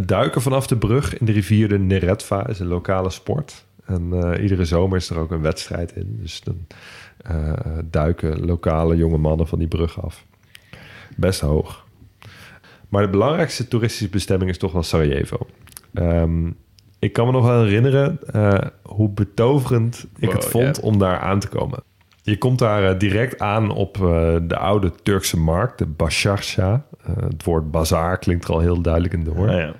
duiken vanaf de brug in de rivier de Neretva is een lokale sport. En eh, iedere zomer is er ook een wedstrijd in. Dus dan duiken lokale jonge mannen van die brug af. Best hoog. Maar de belangrijkste toeristische bestemming is toch wel Sarajevo. Ehm, ik kan me nog wel herinneren eh, hoe betoverend ik Wow, het vond om daar aan te komen. Je komt daar eh, direct aan op eh, de oude Turkse markt, de Basharsha. Eh, het woord bazaar klinkt er al heel duidelijk in door. ja.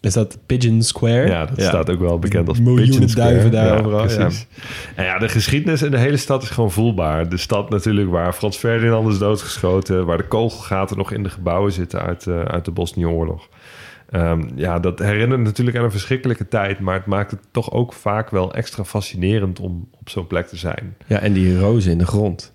Is dat Pigeon Square? Ja, dat staat ook wel bekend als Miljoenen Pigeon Square. duiven daar Ja, overal, Precies. En ja, de geschiedenis in de hele stad is gewoon voelbaar. De stad natuurlijk waar Frans Ferdinand is doodgeschoten... waar de kogelgaten nog in de gebouwen zitten uit, eh, uit de Bosnië-oorlog. Ehm, ja, dat herinnert natuurlijk aan een verschrikkelijke tijd... maar het maakt het toch ook vaak wel extra fascinerend om op zo'n plek te zijn. Ja, en die rozen in de grond.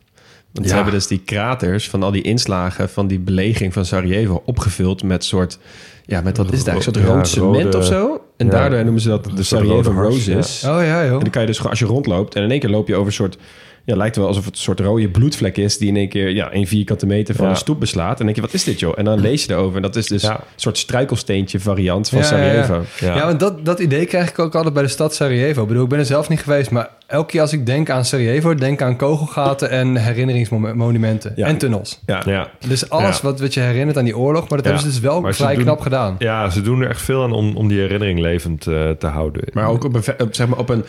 Want ze hebben dus die kraters van al die inslagen van die belegering van Sarajevo opgevuld met soort, ja, met wat is eigenlijk, een soort Ja, rood cement rode- of zo. En ja, daardoor noemen ze dat de Sarajevo Roses. Oh ja, joh. En dan kan je dus gewoon, als je rondloopt en in één keer loop je over een soort, ja, lijkt wel alsof het een soort rode bloedvlek is die in één keer, ja, een vierkante meter van Ja. een stoep beslaat. En dan denk je, wat is dit joh? En dan lees je erover en dat is dus Ja. een soort struikelsteentje variant van Ja, ja, ja. Sarajevo. Ja. Ja, want dat, dat idee krijg ik ook altijd bij de stad Sarajevo. Ik bedoel, ik ben er zelf niet geweest, maar elke keer als ik denk aan Sarajevo, denk aan kogelgaten en herinneringsmonumenten Ja. en tunnels. Ja. ja. Dus alles Ja. wat, wat je herinnert aan die oorlog, maar dat Ja. hebben ze dus wel Maar vrij doen- knap gedaan. Ja, ze doen er echt veel aan om, om die herinnering levend eh, te houden. Maar ook op een, op, zeg maar, op een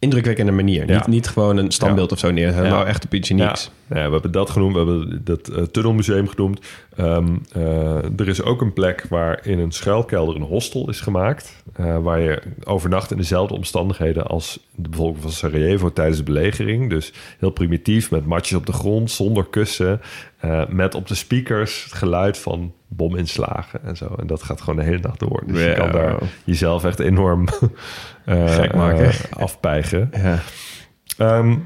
indrukwekkende manier. Ja. Niet, niet gewoon een standbeeld of zo neerzetten, Ja. maar echt op iets unieks. Ja, ja, we hebben dat genoemd. We hebben dat eh, tunnelmuseum genoemd. Ehm, eh, er is ook een plek waar in een schuilkelder een hostel is gemaakt. eh, waar je overnacht in dezelfde omstandigheden als de bevolking van Sarajevo tijdens de belegering. Dus heel primitief, met matjes op de grond, zonder kussen. eh, met op de speakers het geluid van bominslagen en zo. En dat gaat gewoon de hele nacht door. Dus je kan daar jezelf echt enorm Gek maken. afpijgen. Ja. Ehm,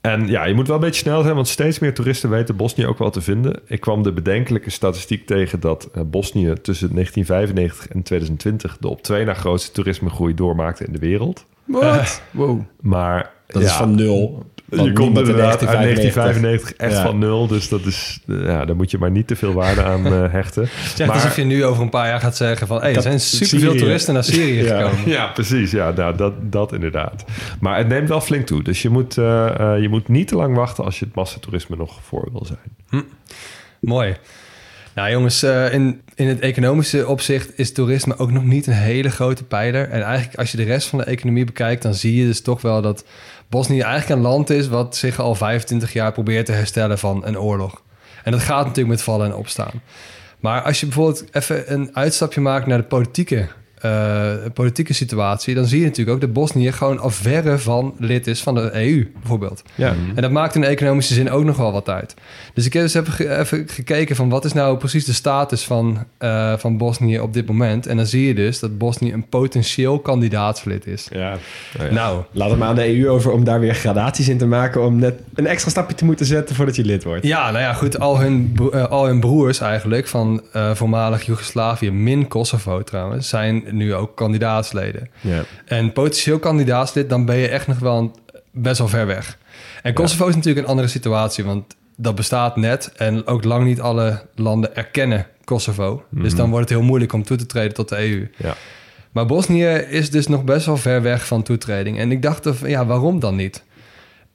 en ja, je moet wel een beetje snel zijn, want steeds meer toeristen weten Bosnië ook wel te vinden. Ik kwam de bedenkelijke statistiek tegen dat eh, Bosnië tussen 1995 en 2020 de op twee na grootste toerismegroei doormaakte in de wereld. Wat? Wow. Maar Dat ja, is van nul. Je komt inderdaad uit 1995 1995 echt Ja. van nul, dus dat is, eh, ja, daar moet je maar niet te veel waarde aan eh, hechten. Echt Maar- alsof je nu over een paar jaar gaat zeggen van... Hey, er zijn superveel Syrië. toeristen naar Syrië Ja. gekomen. Ja, precies. Ja, nou, dat, dat inderdaad. Maar het neemt wel flink toe. Dus je moet, eh, je moet niet te lang wachten als je het massatoerisme nog voor wil zijn. Mooi. Nou jongens, eh, in, in het economische opzicht is toerisme ook nog niet een hele grote pijler. En eigenlijk als je de rest van de economie bekijkt, dan zie je dus toch wel dat Bosnië eigenlijk een land is wat zich al 25 jaar probeert te herstellen van een oorlog. En dat gaat natuurlijk met vallen en opstaan. Maar als je bijvoorbeeld even een uitstapje maakt naar de politieke, eh, politieke situatie, dan zie je natuurlijk ook dat Bosnië gewoon al verre van lid is van de EU, bijvoorbeeld. Ja. En dat maakt in economische zin ook nog wel wat uit. Dus ik heb dus even, ge- even gekeken van wat is nou precies de status van, eh, van Bosnië op dit moment. En dan zie je dus dat Bosnië een potentieel kandidaatslid is. Ja. Nou, Laat het maar aan de EU over om daar weer gradaties in te maken... om net een extra stapje te moeten zetten voordat je lid wordt. ja, nou ja, goed. Al hun, bro- eh, al hun broers eigenlijk van eh, voormalig Joegoslavië, min Kosovo trouwens, zijn nu ook kandidaatsleden. Ja. En potentieel kandidaatslid, dan ben je echt nog wel een- best wel ver weg. En Kosovo is natuurlijk een andere situatie, want dat bestaat net. En ook lang niet alle landen erkennen Kosovo. Dus dan wordt het heel moeilijk om toe te treden tot de EU. Ja. Maar Bosnië is dus nog best wel ver weg van toetreding. En ik dacht, van, ja, waarom dan niet?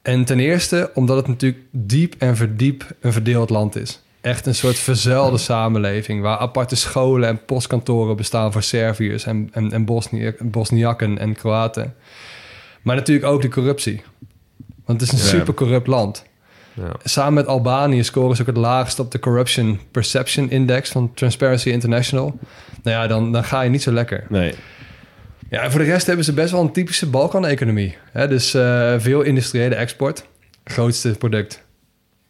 En ten eerste omdat het natuurlijk diep en verdiep een verdeeld land is. Echt een soort verzuilde samenleving... waar aparte scholen en postkantoren bestaan voor Serviërs... en, en, en Bosnië, Bosniakken en Kroaten. Maar natuurlijk ook de corruptie. Want het is een Ja. super corrupt land. Ja. Samen met Albanië scoren ze ook het laagst op de Corruption Perception Index van Transparency International. Nou ja, dan, dan ga je niet zo lekker. Nee. Ja, en voor de rest hebben ze best wel een typische Balkan-economie. Hè? Dus eh, veel industriële export. Grootste product,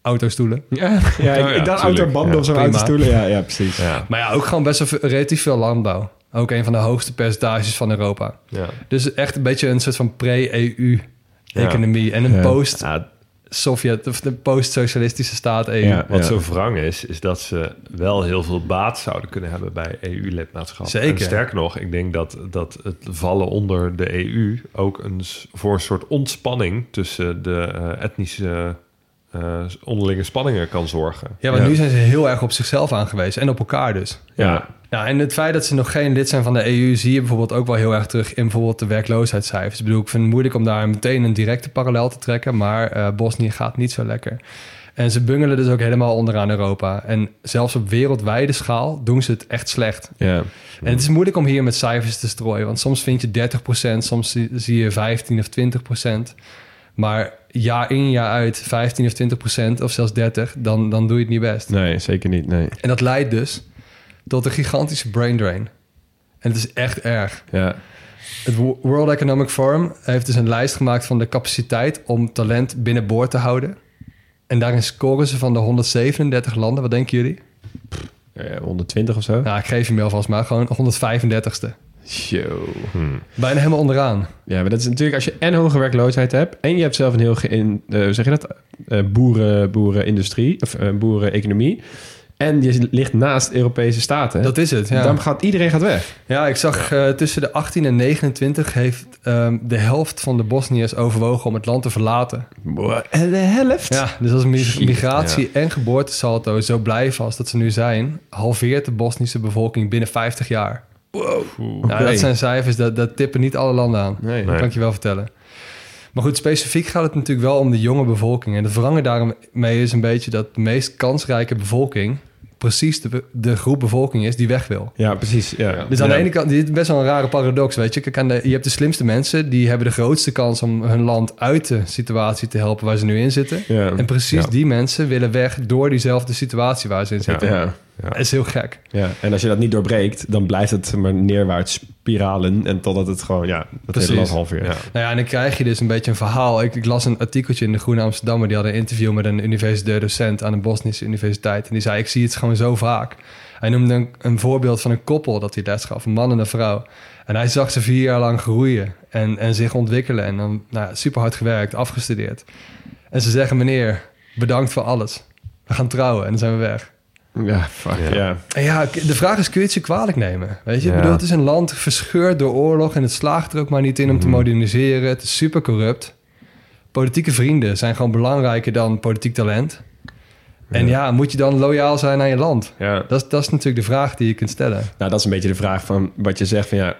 autostoelen. Ja, ja, ik, ja, ik dacht autobanden Ja, of zo'n prima. autostoelen. Ja, ja, precies. Ja. Maar ja, ook gewoon best wel relatief veel landbouw. Ook een van de hoogste percentages van Europa. Ja. Dus echt een beetje een soort van pre-EU-economie. En een Ja. post-Sovjet, of de post-socialistische staat EU. Ja. Wat zo wrang is, is dat ze wel heel veel baat zouden kunnen hebben bij EU-lidmaatschap. Zeker. En sterker nog, ik denk dat, dat het vallen onder de EU ook een, voor een soort ontspanning tussen de eh, etnische eh, onderlinge spanningen kan zorgen. Ja, want Ja. nu zijn ze heel erg op zichzelf aangewezen. En op elkaar dus. Ja, Ja, en het feit dat ze nog geen lid zijn van de EU... zie je bijvoorbeeld ook wel heel erg terug in bijvoorbeeld de werkloosheidscijfers. Ik bedoel, ik vind het moeilijk om daar meteen een directe parallel te trekken... maar eh, Bosnië gaat niet zo lekker. En ze bungelen dus ook helemaal onderaan Europa. En zelfs op wereldwijde schaal doen ze het echt slecht. Ja. En het is moeilijk om hier met cijfers te strooien. Want soms vind je 30%, soms zie- zie je 15 of 20%. Maar jaar in, jaar uit 15 of 20% of zelfs 30, dan, dan doe je het niet best. Nee, zeker niet. Nee. En dat leidt dus tot een gigantische brain drain. En het is echt erg. Ja. Het Wo- World Economic Forum heeft dus een lijst gemaakt van de capaciteit om talent binnenboord te houden. En daarin scoren ze van de 137 landen. Wat denken jullie? Eh, 120 of zo? Nou, ik geef je mail vast maar gewoon 135ste. Show. Bijna helemaal onderaan. Ja, maar dat is natuurlijk als je en hoge werkloosheid hebt... en je hebt zelf een heel... Ge in, eh, hoe zeg je dat? Eh, boeren, boerenindustrie of eh, boereneconomie... en je ligt naast Europese staten. Dat is het, ja. Dan gaat iedereen gaat weg. Ja, ik zag eh, tussen de 18 en 29 heeft ehm, de helft van de Bosniërs overwogen om het land te verlaten. En de helft? Ja, dus als mi- migratie en geboortesalto zo blijven als dat ze nu zijn, halveert de Bosnische bevolking binnen 50 jaar. Wow. Nou, dat zijn cijfers, dat, dat tippen niet alle landen aan. Nee. Dat kan ik je wel vertellen. Maar goed, specifiek gaat het natuurlijk wel om de jonge bevolking. En het wrange daarmee is een beetje dat de meest kansrijke bevolking precies de, de groep bevolking is die weg wil. Ja, precies. Ja. Dus aan Ja. de ene kant, dit is best wel een rare paradox, weet je. Kijk, aan de, je hebt de slimste mensen, die hebben de grootste kans om hun land uit de situatie te helpen waar ze nu in zitten. Ja. En precies Ja. die mensen willen weg door diezelfde situatie waar ze in zitten. Ja. Dat is heel gek. Ja, en als je dat niet doorbreekt, dan blijft het maar neerwaarts spiralen. En totdat het gewoon, ja, dat Precies. hele halveert. Ja. Nou ja, en dan krijg je dus een beetje een verhaal. Ik, ik las een artikeltje in de Groene Amsterdammer. Die had een interview met een universitair docent aan een Bosnische universiteit. En die zei, ik zie het gewoon zo vaak. Hij noemde een, een voorbeeld van een koppel dat hij les gaf. Een man en een vrouw. En hij zag ze vier jaar lang groeien en, en zich ontwikkelen. En dan nou, super hard gewerkt, afgestudeerd. En ze zeggen, meneer, bedankt voor alles. We gaan trouwen en dan zijn we weg. Ja, fuck, Ja. ja. En ja, k- de vraag is, kun je het ze kwalijk nemen? Weet je, ik bedoel, het is een land verscheurd door oorlog... en het slaagt er ook maar niet in om te moderniseren. Het is super corrupt. Politieke vrienden zijn gewoon belangrijker dan politiek talent. En ja, moet je dan loyaal zijn aan je land? ja. Dat is, dat is natuurlijk de vraag die je kunt stellen. Nou, dat is een beetje de vraag van wat je zegt van ja,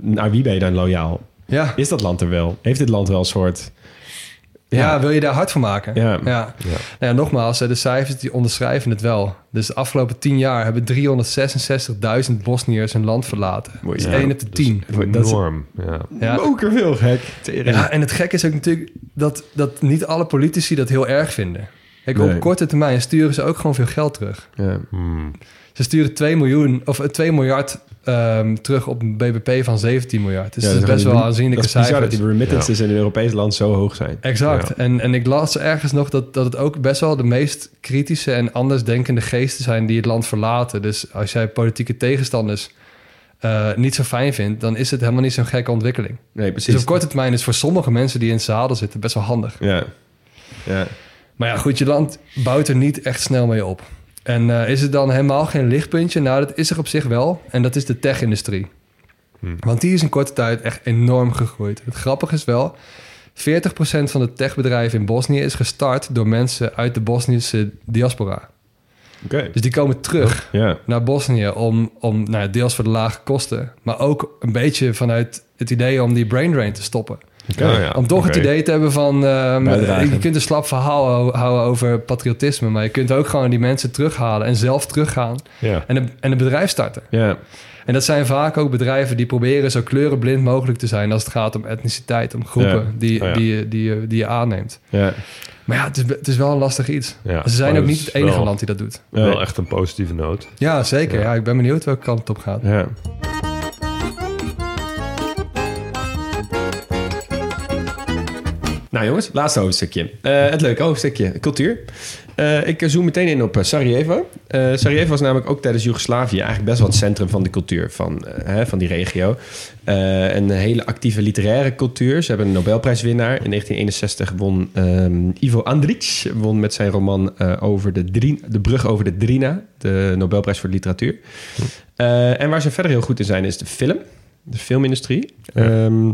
naar wie ben je dan loyaal? Ja, Is dat land er wel? Heeft dit land wel een soort... ja. wil je daar hard voor maken? Ja. ja. Nou ja, nogmaals, hè, de cijfers die onderschrijven het wel. Dus de afgelopen tien jaar hebben 366.000 Bosniërs hun land verlaten. Dat is Ja, één op de tien. Dat is Enorm, ja. Ja. mokerveel gek. Ja, en het gekke is ook natuurlijk dat, dat niet alle politici dat heel erg vinden. Kijk, Nee. op korte termijn sturen ze ook gewoon veel geld terug. Ja. Hmm. Ze sturen 2 miljoen of eh, 2 miljard ehm, terug op een BBP van 17 miljard. Dus Ja, dat is best wel een- aanzienlijke Dat is bizar dat cijfers. die remittances in een Europees land zo hoog zijn. Exact. Ja. En, en ik las ergens nog dat, dat het ook best wel de meest kritische en andersdenkende geesten zijn die het land verlaten. Dus als jij politieke tegenstanders eh, niet zo fijn vindt, dan is het helemaal niet zo'n gekke ontwikkeling. Nee, precies. Dus op korte termijn is voor sommige mensen die in het zadel zitten best wel handig. Ja. Ja. Maar ja, goed, je land bouwt er niet echt snel mee op. En eh, is het dan helemaal geen lichtpuntje? Nou, dat is er op zich wel. En dat is de tech-industrie. Want die is in korte tijd echt enorm gegroeid. Het grappige is wel... 40% van de techbedrijven in Bosnië is gestart door mensen uit de Bosnische diaspora. Oké. Dus die komen terug naar Bosnië om, om nou, deels voor de lage kosten, maar ook een beetje vanuit het idee om die brain drain te stoppen. Oh, ja. Om toch het idee te hebben van... ehm, je kunt een slap verhaal hou- houden over patriotisme... maar je kunt ook gewoon die mensen terughalen en zelf teruggaan... Ja. en een, en een bedrijf starten. Ja. En dat zijn vaak ook bedrijven die proberen zo kleurenblind mogelijk te zijn als het gaat om etniciteit, om groepen die, Oh ja. die, je- die, je- die je aanneemt. Ja. Maar ja, het is, het is wel een lastig iets. Ja, Ze zijn maar ook niet het enige wel- land die dat doet. Wel echt een positieve noot. Ja, zeker. Ja. Ja. ik ben benieuwd welke kant het op gaat. Ja. Nou jongens, laatste hoofdstukje. Eh, het leuke hoofdstukje, cultuur. Eh, ik zoom meteen in op eh, Sarajevo. Eh, Sarajevo was namelijk ook tijdens Joegoslavië eigenlijk best wel het centrum van de cultuur van, hè, van die regio. Een hele actieve literaire cultuur. Ze hebben een Nobelprijswinnaar. In 1961 won ehm, Ivo Andrić won met zijn roman over de, de brug over de Drina, de Nobelprijs voor de literatuur. Eh, en waar ze verder heel goed in zijn is de film, de filmindustrie. Ehm,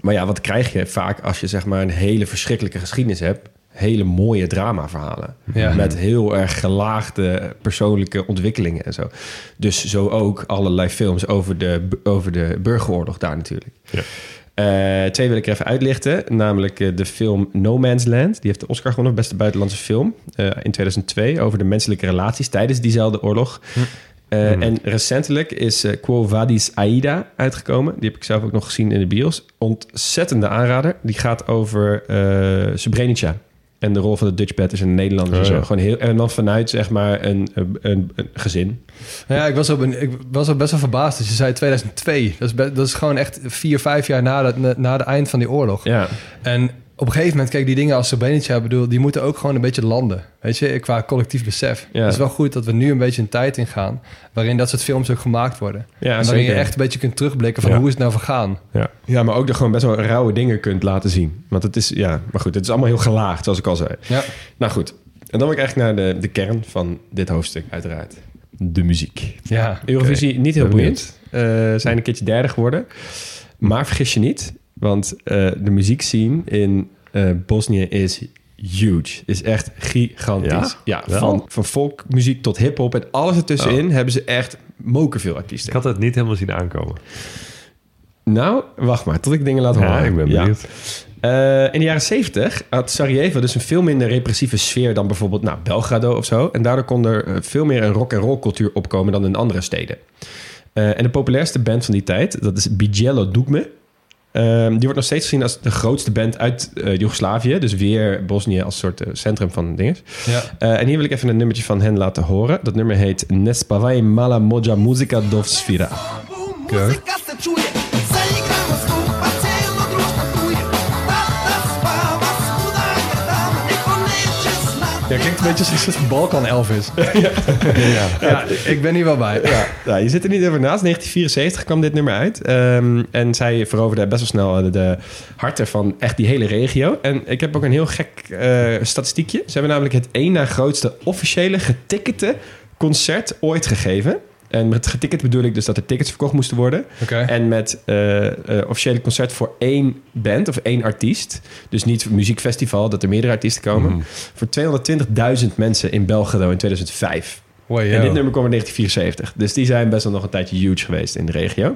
maar ja, wat krijg je vaak als je zeg maar een hele verschrikkelijke geschiedenis hebt? Hele mooie dramaverhalen. Ja. Met heel erg gelaagde persoonlijke ontwikkelingen en zo. Dus zo ook allerlei films over de, over de burgeroorlog daar natuurlijk. Ja. Eh, twee wil ik er even uitlichten. Namelijk eh, de film No Man's Land. Die heeft de Oscar gewonnen beste buitenlandse film eh, in 2002. Over de menselijke relaties tijdens diezelfde oorlog. Eh, En recentelijk is eh, Quo Vadis Aida uitgekomen. Die heb ik zelf ook nog gezien in de bios. Ontzettende aanrader. Die gaat over eh Srebrenica. En de rol van de Dutch Batters en de Nederlanders. en Oh, zo. ja. Gewoon heel, en dan vanuit zeg maar een, een, een, een gezin. Ja, ik was, ook, ik was ook best wel verbaasd. Dus je zei 2002. Dat is, dat is gewoon echt vier, vijf jaar na, de, na de eind van die oorlog. Ja, En op een gegeven moment, kijk, die dingen als Srebrenica, bedoel, die moeten ook gewoon een beetje landen. Weet je, qua collectief besef. Ja. Het is wel goed dat we nu een beetje een tijd ingaan waarin dat soort films ook gemaakt worden. ja en waarin je echt een beetje kunt terugblikken van Ja. hoe is het nou vergaan. Ja. Ja, maar ook dat gewoon best wel rauwe dingen kunt laten zien. Want het is, ja, maar goed, het is allemaal heel gelaagd, zoals ik al zei. Ja. Nou goed, en dan wil ik eigenlijk naar de, de kern van dit hoofdstuk, uiteraard. De muziek. Ja. Eurovisie niet heel boeiend. Eh zijn een keertje derde geworden. Maar vergis je niet, want eh, de muziekscene in eh Bosnië is huge. Is echt gigantisch. Ja, van, van folkmuziek tot hip-hop en alles ertussenin hebben ze echt mokerveel artiesten. Ik had het niet helemaal zien aankomen. Nou, wacht maar, tot ik dingen laat horen. Ja, ik ben Ja. benieuwd. Eh, in de jaren 70 had Sarajevo dus een veel minder repressieve sfeer dan bijvoorbeeld nou, Belgrado of zo. En daardoor kon er veel meer een rock and roll cultuur opkomen dan in andere steden. En de populairste band van die tijd, dat is Bijelo Dugme. Ehm, die wordt nog steeds gezien als de grootste band uit eh, Joegoslavië. Dus weer Bosnië als soort eh, centrum van dingen. Ja. Eh, en hier wil ik even een nummertje van hen laten horen. Dat nummer heet Nespavaj mala moja muzika do svira. Ja, klinkt een beetje zoals een Balkan Elvis. ja. ja, ik ben hier wel bij. Ja, ja, je zit er niet over naast. 1974 kwam dit nummer uit. Ehm, en zij veroverde best wel snel de, de harten van echt die hele regio. En ik heb ook een heel gek eh, statistiekje. Ze hebben namelijk het één na grootste officiële getickete concert ooit gegeven. En met geticket bedoel ik dus dat er tickets verkocht moesten worden. Oké. En met eh, eh, officiële concert voor één band of één artiest. Dus niet een muziekfestival, dat er meerdere artiesten komen. Voor 220.000 mensen in Belgrado in 2005. Wow, En dit nummer kwam in 1974. Dus die zijn best wel nog een tijdje huge geweest in de regio.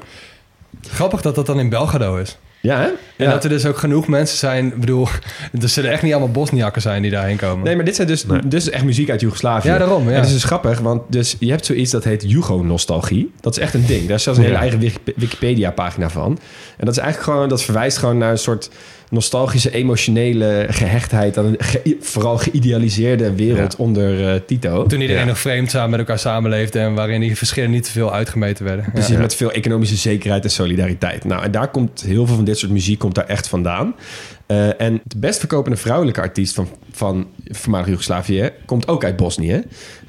Grappig dat dat dan in Belgrado is. Ja, hè? En Ja. dat er dus ook genoeg mensen zijn. Ik bedoel, er zullen echt niet allemaal Bosniakken zijn die daarheen komen. Nee, maar dit zijn dus, dus echt muziek uit Joegoslavië. Ja, daarom, ja. En dat is dus grappig, want dus je hebt zoiets dat heet Jugo-nostalgie. Dat is echt een ding. Daar is zelfs een hele eigen Wiki- Wikipedia-pagina van. En dat is eigenlijk gewoon, dat verwijst gewoon naar een soort nostalgische, emotionele gehechtheid aan een ge- vooral geïdealiseerde wereld Ja. onder eh, Tito. Toen iedereen Ja. nog vreemd samen met elkaar samenleefde en waarin die verschillen niet te veel uitgemeten werden. Dus Ja. met veel economische zekerheid en solidariteit. Nou, en daar komt heel veel van dit soort muziek komt daar echt vandaan. Eh, en de best verkopende vrouwelijke artiest van, van voormalig Joegoslavië komt ook uit Bosnië.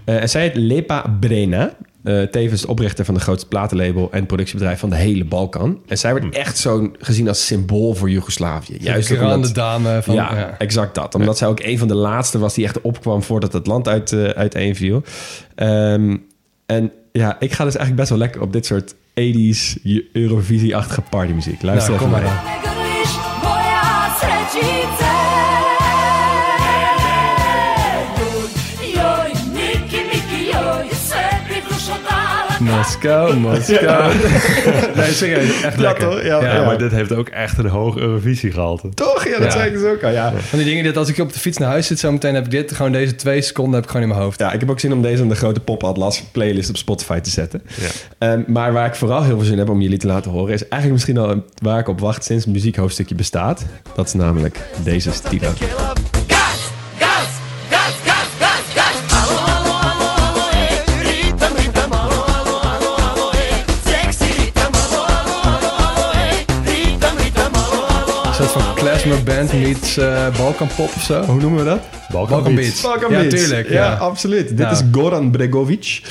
Eh, en zij heet Lepa Brena. Eh, tevens de oprichter van de grootste platenlabel en productiebedrijf van de hele Balkan. En zij wordt echt zo'n gezien als symbool voor Joegoslavië. Juist ook grande dame van... ja, ja. exact dat. Omdat zij ook een van de laatste was die echt opkwam voordat het land uit, eh uiteenviel. Ehm, en ja, ik ga dus eigenlijk best wel lekker op dit soort 80s Eurovisie-achtige partymuziek. Luister Nou, even kom maar Moskou, Moskou. Nee, serieus, echt Ja, lekker. toch? Ja, Ja, maar dit heeft ook echt een hoog Eurovisie gehalte. Toch? Ja, dat Ja. zei ik dus ook al. Ja. Van die dingen dat als ik op de fiets naar huis zit, zometeen heb ik dit, gewoon deze twee seconden heb ik gewoon in mijn hoofd. ja, ik heb ook zin om deze in de grote Pop-Atlas playlist op Spotify te zetten. Ja. Ehm, maar waar ik vooral heel veel zin in heb om jullie te laten horen... is eigenlijk misschien al een- waar ik op wacht sinds het muziekhoofdstukje bestaat. Dat is namelijk deze stilo. Klezmer band meets eh Balkan pop of zo. Hoe noemen we dat? Balkan, Balkan Beats. Beats. Balkan Ja, Beats. tuurlijk, Ja, ja. absoluut. Dit is Goran Bregovic.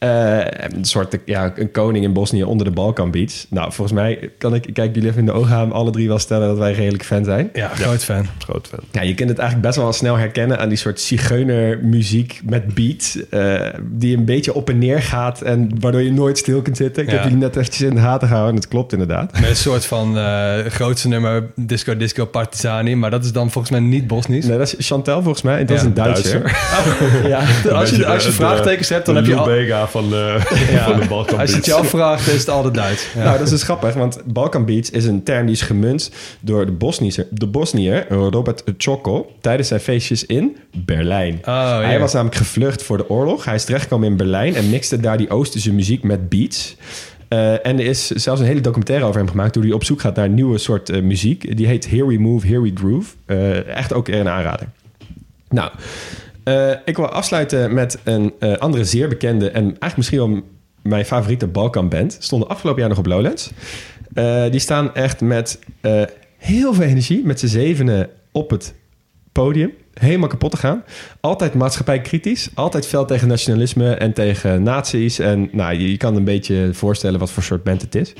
Eh, een soort ja, een koning in Bosnië onder de Balkan Beats. Nou, volgens mij kan ik, kijk jullie even in de ogen aan, alle drie wel stellen dat wij redelijk fan zijn. Ja, groot fan. Groot fan. Ja, je kunt het eigenlijk best wel snel herkennen aan die soort zigeunermuziek met beat. eh, die een beetje op en neer gaat en waardoor je nooit stil kunt zitten. Ik Ja. heb jullie net eventjes in de gaten gehouden en het klopt inderdaad. Met een soort van eh, grootste nummer Disco Disco Partizani, maar dat is dan volgens mij niet Bosnisch. Nee, dat is Chantel volgens mij. en Dat Ja, is een Duitser. ja, als, je, als je vraagtekens hebt, dan heb je al... Van de, Ja. van de Balkan Als je het Beats. je afvraagt, is het altijd Duits. Nou, dat is dus grappig, want Balkan Beats is een term die is gemunt door de Bosnische, de Bosniër Robert Čoko tijdens zijn feestjes in Berlijn. Oh, Hij was namelijk gevlucht voor de oorlog. Hij is terechtgekomen in Berlijn en mixte daar die Oosterse muziek met beats. Eh, en er is zelfs een hele documentaire over hem gemaakt... hoe hij op zoek gaat naar een nieuwe soort eh, muziek. Die heet Here We Move, Here We Groove. Eh, echt ook een aanrader. Nou, eh, ik wil afsluiten met een eh, andere zeer bekende... en eigenlijk misschien wel mijn favoriete Balkan-band. Stonden afgelopen jaar nog op Lowlands. Eh, die staan echt met heel veel energie... met z'n zevenen op het podium. Helemaal kapot te gaan. Altijd maatschappijkritisch. Altijd fel tegen nationalisme en tegen nazi's. En nou, je, je kan een beetje voorstellen wat voor soort band het is.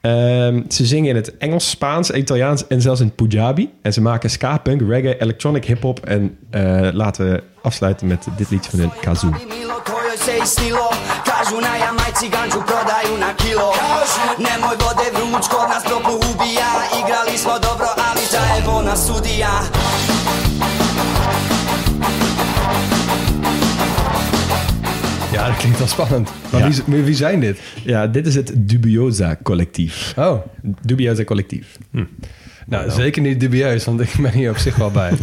Ehm, ze zingen in het Engels, Spaans, Italiaans en zelfs in Punjabi. En ze maken ska, punk, reggae, electronic hip-hop. En eh, laten we afsluiten met dit liedje van hun Kazoo. Klinkt wel spannend. Maar Ja. wie, wie, zijn dit? Ja, dit is het Dubiosa collectief. Oh, Dubiosa collectief. nou, zeker niet dubieus, want ik ben hier op zich wel bij.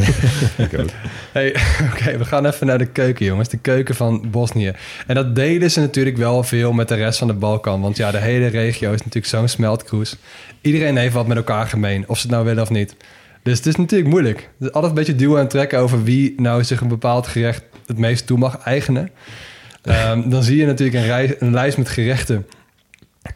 hey, Oké, we gaan even naar de keuken, jongens. De keuken van Bosnië. En dat delen ze natuurlijk wel veel met de rest van de Balkan. Want ja, de hele regio is natuurlijk zo'n smeltkroes. Iedereen heeft wat met elkaar gemeen, of ze het nou willen of niet. Dus het is natuurlijk moeilijk. Het is altijd een beetje duwen en trekken over wie nou zich een bepaald gerecht het meest toe mag eigenen. Ehm, dan zie je natuurlijk een, rij- een lijst met gerechten.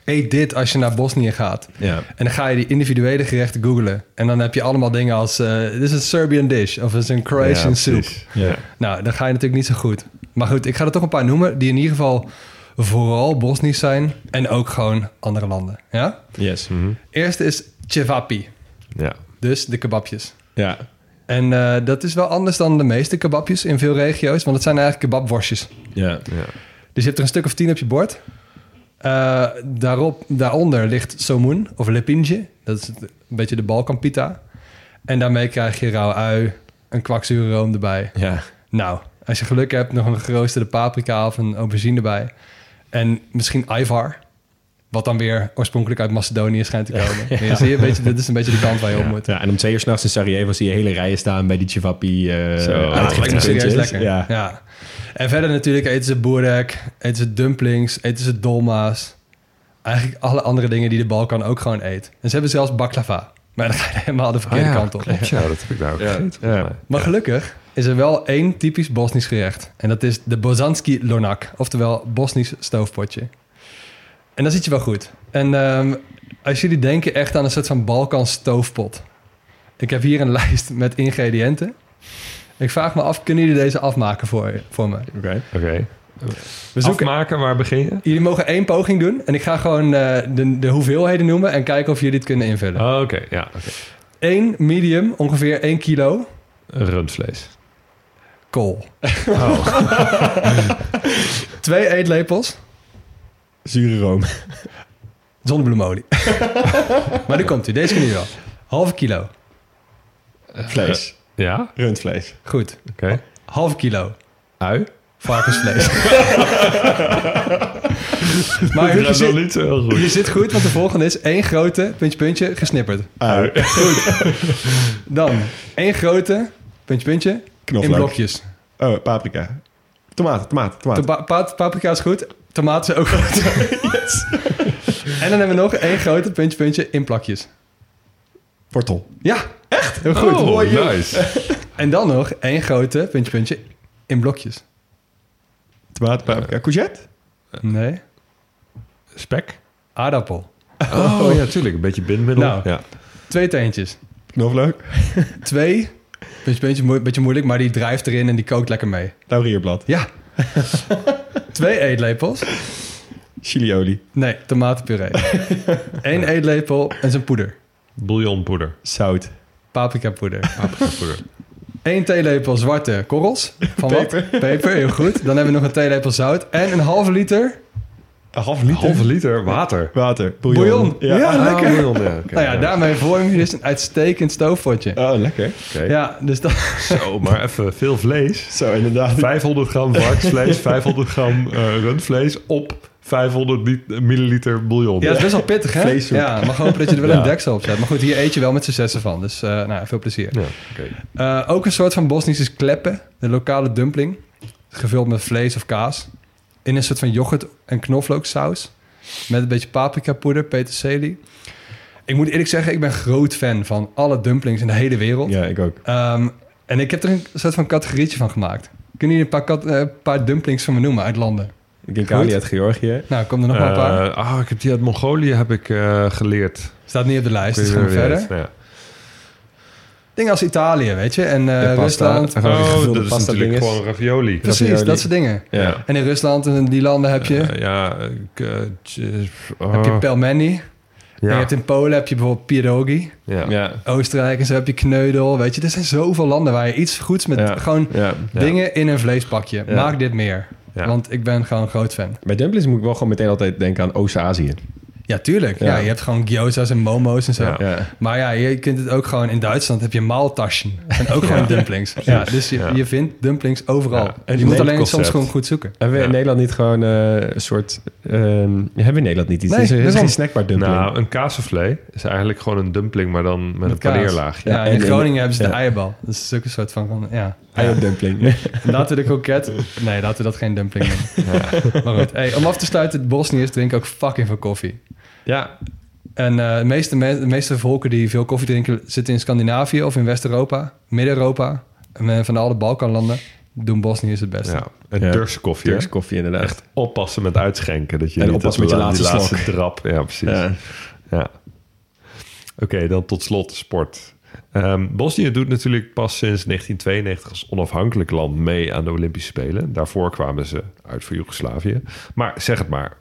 Eet dit als je naar Bosnië gaat. Ja. En dan ga je die individuele gerechten googlen. En dan heb je allemaal dingen als... eh, dit is een Serbian dish of het is een Croatian Ja, soup. Ja. Nou, dan ga je natuurlijk niet zo goed. Maar goed, ik ga er toch een paar noemen... die in ieder geval vooral Bosnisch zijn... en ook gewoon andere landen. Ja? Yes. Eerste is cevapi. Ja. Dus de kebabjes. Ja. En eh, dat is wel anders dan de meeste kebabjes in veel regio's... want het zijn eigenlijk kebabworstjes. Ja. Ja. Dus je hebt er een stuk of tien op je bord. Eh, daarop, daaronder ligt somoen of lepinje. Dat is een beetje de Balkanpita. En daarmee krijg je rauw ui, een kwakzure room erbij. Ja. Nou, als je geluk hebt, nog een geroosterde paprika of een aubergine erbij. En misschien ivar. Wat dan weer oorspronkelijk uit Macedonië schijnt te komen. Ja. zie je, een beetje, dit is een beetje de kant waar je op moet. Ja, en om twee uur s'nachts in Sarajevo zie je hele rijen staan bij die Cevapi uh, lijkt me serieus lekker. Ja. En verder natuurlijk eten ze boerek, eten ze dumplings, eten ze dolma's. Eigenlijk alle andere dingen die de Balkan ook gewoon eet. En ze hebben zelfs baklava. Maar dan ga je helemaal de verkeerde Ah ja, kant op. klopt. Ja, dat heb ik daar ook gegeten. Maar gelukkig is er wel één typisch Bosnisch gerecht. En dat is de Bozanski lonak. Oftewel Bosnisch stoofpotje. En dan zit je wel goed. En ehm, als jullie denken echt aan een soort van Balkan stoofpot. Ik heb hier een lijst met ingrediënten. Ik vraag me af, kunnen jullie deze afmaken voor, voor me? Oké. Oké. We zoeken, Afmaken, waar begin je? jullie mogen één poging doen. En ik ga gewoon eh, de, de hoeveelheden noemen en kijken of jullie het kunnen invullen. Oh, Oké, ja. oké. Eén medium, ongeveer 1 kilo Rundvlees. kool. Oh. Twee eetlepels Zure room. zonnebloemolie. maar nu komt u. Deze kunnen jullie wel. Halve kilo. Vlees. Ja? Rundvlees. Goed. Oké. Halve kilo. Ui? Varkensvlees. maar Dat je, zit, niet zo heel goed. je zit goed, want de volgende is één grote, puntje, puntje, gesnipperd. Ah, Dan één grote, puntje, puntje, in Knoflook. blokjes. Oh, paprika. Tomaten, tomaten, tomaten. Topa- pa- paprika is goed, tomaten is ook goed. En dan hebben we nog één grote, puntje, puntje, in plakjes. Wortel. Ja, echt? Heel goed. Oh, nice. En dan nog één grote, puntje, puntje, in blokjes. Tomaten, paprika. Courgette? Nee, Spek? aardappel. Oh, ja, tuurlijk. Een beetje bindmiddel. Nou. Ja. Twee teentjes. Knoflook? Twee, puntje, puntje, moe- beetje moeilijk, maar die drijft erin en die kookt lekker mee. Laurierblad. Ja. Twee eetlepels. Chiliolie. Nee, tomatenpuree. Eén eetlepel en zijn poeder. Bouillonpoeder. Zout. Paprikapoeder. Paprikapoeder. Eén theelepel zwarte korrels. Van Peper. wat? Peper, heel goed. Dan hebben we nog een theelepel zout. En een halve liter Een half Een halve liter water. Water. bouillon. Ja, Ja. lekker. Bouillon, ja, oké, nou ja, ja. daarmee vorm je dus een uitstekend stoofpotje. Oh, lekker. Oké. Ja, dus dat... Zo, maar even veel vlees. Zo, inderdaad. 500 gram varkensvlees, 500 gram eh, rundvlees op 500 lit- milliliter bouillon. Ja, dat is best wel pittig, hè? Ja, mag hopen dat je er wel Ja. een deksel op zet. Maar goed, hier eet je wel met z'n zessen van. Dus eh, nou, ja, veel plezier. Ja, oké. Eh, ook een soort van Bosnische kleppen. De lokale dumpling. Gevuld met vlees of kaas. In een soort van yoghurt en knoflooksaus. Met een beetje paprikapoeder, peterselie. Ik moet eerlijk zeggen, ik ben groot fan van alle dumplings in de hele wereld. Ja, ik ook. Ehm, en ik heb er een soort van categorietje van gemaakt. Kunnen jullie een paar, kat- eh, paar dumplings van me noemen uit landen? Ik denk Ali uit Georgië. Nou, kom er nog maar een paar. Eh, ah, ik heb die uit Mongolië heb ik eh, geleerd. Staat niet op de lijst, dus Ik gaan we weet niet verder. Dingen als Italië, weet je. En eh. Rusland. Oh, dat is pasta natuurlijk dinges. gewoon ravioli. Precies, ravioli. dat soort dingen. Ja. En in Rusland en die landen heb je, Eh, ja, ik, eh, heb je oh, pelmeni. En je hebt in Polen heb je bijvoorbeeld pierogi. ja. Ja. Oostenrijk en zo heb je kneudel. Weet je, er zijn zoveel landen waar je iets goeds met Ja. gewoon Ja. Ja. dingen in een vleespakje. Ja. Maak dit meer. Ja. Want ik ben gewoon een groot fan. Bij dumplings moet ik wel gewoon meteen altijd denken aan Oost-Azië. Ja, tuurlijk. Ja. Ja. je hebt gewoon gyoza's en momo's en zo. Ja. Ja. Maar ja, je kunt het ook gewoon... In Duitsland heb je maaltaschen. En ook gewoon dumplings. Ja, dus je, Ja. je vindt dumplings overal. Ja. En je moet alleen concept. soms gewoon goed zoeken. Hebben we Ja. in Nederland niet gewoon eh, een soort... ehm, hebben we in Nederland niet iets? Nee, het is, er is geen snackbar dumpling. Nou, een kaassoufflé is eigenlijk gewoon een dumpling, maar dan met, een paneerlaagje. Ja, Ja, en in en- Groningen hebben ze de eierbal. Dat is ook een soort van... van ja. Eierdumpling. En Laten we de kroket... Nee, laten we dat geen dumpling noemen. Maar goed, hey, om af te sluiten... Bosniërs drinken ook fucking veel koffie. Ja, En eh, de, meeste, me- de meeste volken die veel koffie drinken... zitten in Scandinavië of in West-Europa. Midden-Europa. En eh, van alle Balkanlanden doen Bosniërs het beste. Ja, een Ja. Turkse koffie. Turks koffie inderdaad. Echt oppassen met uitschenken. Dat je En niet oppassen dat met je laatste laatste drap. Ja, precies. Ja. Ja. Oké, dan tot slot sport. Ehm, Bosnië doet natuurlijk pas sinds 1992 als onafhankelijk land mee aan de Olympische Spelen. Daarvoor kwamen ze uit voor Joegoslavië. Maar zeg het maar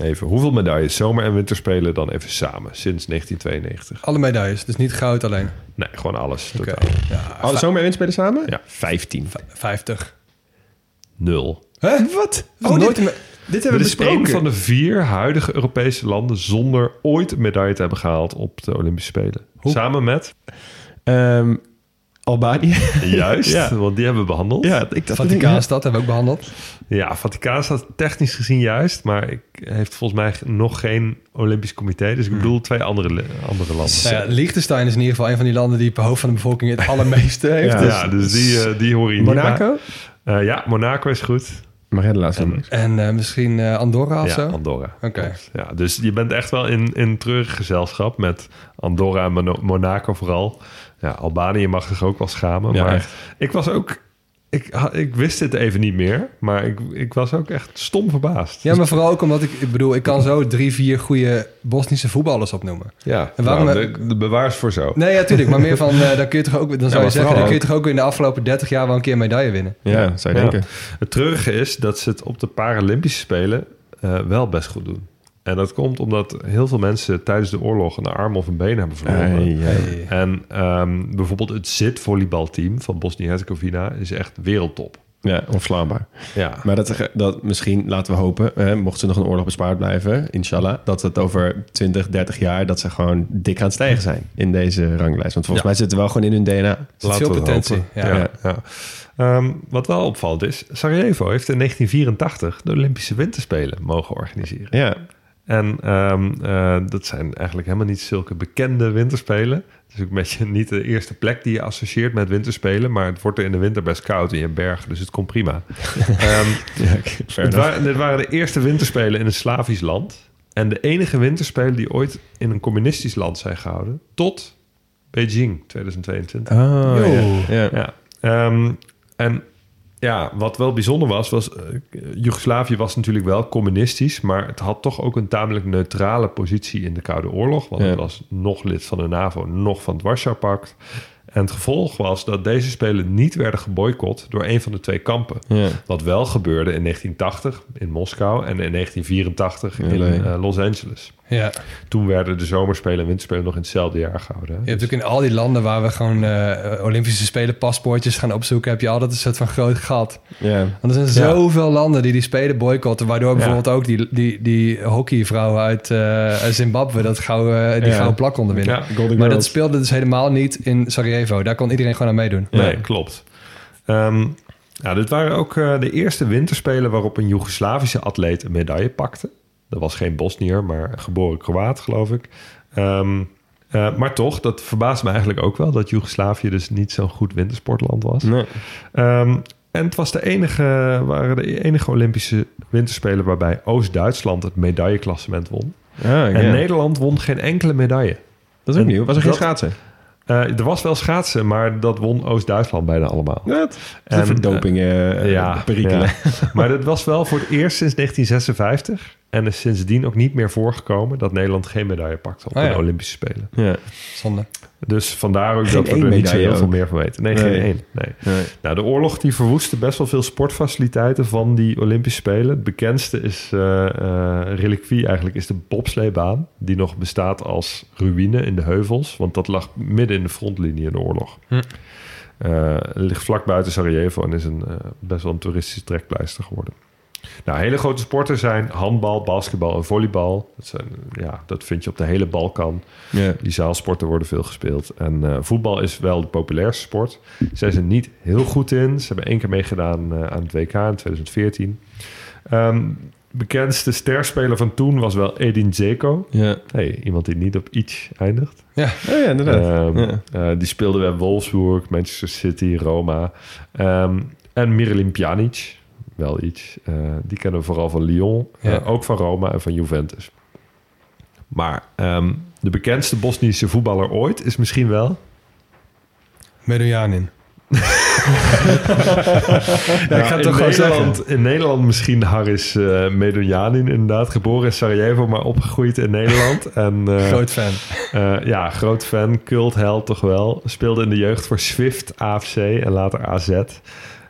even, hoeveel medailles zomer- en winterspelen dan even samen sinds 1992? Alle medailles, dus niet goud alleen. Nee, gewoon alles. Oké. Totaal. Ja, Alle zomer en winterspelen samen? Ja. 15. 50. Nul. Hè? Wat? Oh, nooit dit, dit hebben Dit we is besproken. één van de vier huidige Europese landen zonder ooit een medaille te hebben gehaald op de Olympische Spelen. Samen met, Ehm, Albanië. juist, Ja. want die hebben we behandeld. ja, ik dacht... Vaticaanstad hebben we ook behandeld. Ja, Vaticaan staat technisch gezien juist, maar ik heeft volgens mij nog geen Olympisch comité. Dus ik bedoel twee andere, andere landen. Nou ja, Liechtenstein is in ieder geval een van die landen die per hoofd van de bevolking het allermeeste heeft. Ja. Dus- Ja, dus die, eh, die horen hier Monaco? Eh, ja, Monaco is goed. Maar ja, de laatste En-. En eh, misschien eh, Andorra of ja, zo. Andorra. Oké. Ja, dus je bent echt wel in, in treurig gezelschap met Andorra en Monaco vooral. Ja, Albanië mag zich ook wel schamen. Ja, maar echt. ik was ook... Ik, ik wist dit even niet meer, maar ik, ik was ook echt stom verbaasd. Ja, maar vooral ook omdat ik, ik bedoel, ik kan zo drie, vier goede Bosnische voetballers opnoemen. Ja, En waarom nou, heb- de, de bewaars voor zo. Nee, ja, tuurlijk. Maar meer van, eh, dan kun je toch ook, dan zou je zeggen, dan kun je toch ook in de afgelopen 30 jaar wel een keer een medaille winnen. Ja, zou je Ja. denken. Het treurige is dat ze het op de Paralympische Spelen eh, wel best goed doen. En dat komt omdat heel veel mensen tijdens de oorlog een arm of een been hebben verloren. Hey. En ehm, bijvoorbeeld het zit-volleybalteam van Bosnië-Herzegovina is echt wereldtop. Ja, onverslaanbaar. Ja, Maar dat, dat misschien, laten we hopen, hè, mocht ze nog een oorlog bespaard blijven, inshallah, dat het over 20, 30 jaar, dat ze gewoon dik aan het stijgen zijn in deze ranglijst. Want volgens Ja. mij zitten we wel gewoon in hun DNA. Zit veel potentie. hopen. Ja. Ja, ja. Ehm, wat wel opvallend is, Sarajevo heeft in 1984 de Olympische Winterspelen mogen organiseren. Ja, En ehm, eh, dat zijn eigenlijk helemaal niet zulke bekende winterspelen. Het is ook een beetje niet de eerste plek die je associeert met winterspelen. Maar het wordt er in de winter best koud in je bergen, dus het komt prima. Ehm, ja het waren, dit waren de eerste winterspelen in een Slavisch land. En de enige winterspelen die ooit in een communistisch land zijn gehouden. Tot Beijing 2022. Oh, ja. ja. Ja. Ehm, en ja, wat wel bijzonder was, was... eh, Joegoslavië was natuurlijk wel communistisch... maar het had toch ook een tamelijk neutrale positie in de Koude Oorlog. Want Ja. het was nog lid van de NAVO, nog van het Warschau-pact. En het gevolg was dat deze spelen niet werden geboycott... door een van de twee kampen. Ja. Wat wel gebeurde in 1980 in Moskou... en in 1984 in eh, Los Angeles. Ja. Toen werden de zomerspelen en winterspelen nog in hetzelfde jaar gehouden. hè. Je hebt ook in al die landen waar we gewoon eh, Olympische Spelen paspoortjes gaan opzoeken, heb je altijd een soort van groot gat. Ja. Want er zijn zoveel landen die die Spelen boycotten, waardoor bijvoorbeeld ook die, die, die hockeyvrouw uit eh, Zimbabwe dat gauw, eh, die Ja. gouden plak konden winnen. Maar dat speelde dus helemaal niet in Sarajevo. Daar kon iedereen gewoon aan meedoen. Nee, klopt. Ehm, ja, dit waren ook eh, de eerste winterspelen waarop een Joegoslavische atleet een medaille pakte. Dat was geen Bosnier, maar geboren Kroaat, geloof ik. Ehm, eh, maar toch, dat verbaast me eigenlijk ook wel... dat Joegoslavië dus niet zo'n goed wintersportland was. Nee. Ehm, en het was de enige, waren de enige Olympische winterspelen... waarbij Oost-Duitsland het medailleklassement won. Ah, En. Nederland won geen enkele medaille. Dat is ook En nieuw. Was er geen dat- schaatsen? Eh, er was wel schaatsen, maar dat won Oost-Duitsland bijna allemaal. Wat? En, eh ja, perikelen. ja. Maar dat was wel voor het eerst sinds 1956. En is sindsdien ook niet meer voorgekomen dat Nederland geen medaille pakte op Oh ja. de Olympische Spelen. Ja. Zonde. Dus vandaar ook Geen dat we er niet zo heel veel meer van weten. Nee, Nee. geen één. Nee. Nee. Nou, de oorlog die verwoestte best wel veel sportfaciliteiten van die Olympische Spelen. Het bekendste is eh eh, reliquie eigenlijk is de bobsleebaan. Die nog bestaat als ruïne in de heuvels. Want dat lag midden in de frontlinie in de oorlog. Hm. Eh, ligt vlak buiten Sarajevo en is een, eh, best wel een toeristische trekpleister geworden. Nou, hele grote sporten zijn handbal, basketbal en volleybal. Dat, zijn, ja, dat vind je op de hele Balkan. Ja. Die zaalsporten worden veel gespeeld. En eh, voetbal is wel de populairste sport. Zij zijn er niet heel goed in. Ze hebben één keer meegedaan eh, aan het WK in 2014. Ehm bekendste sterspeler van toen was wel Edin Dzeko. Ja. Hey, iemand die niet op iets eindigt. Ja. Oh ja, inderdaad. Ehm, ja. eh, die speelde bij Wolfsburg, Manchester City, Roma. Ehm, en Miralem Pjanic, wel iets. Eh, die kennen we vooral van Lyon, eh, ook van Roma en van Juventus. Maar ehm, de bekendste Bosnische voetballer ooit is misschien wel... Medojanin. ja, ik ga het in toch gewoon Nederland, zeggen. In Nederland misschien Haris eh Medunjanin, inderdaad. Geboren in Sarajevo, maar opgegroeid in Nederland. En, Groot fan. Ja, groot fan, cultheld toch wel. Speelde in de jeugd voor Swift, AFC en later AZ.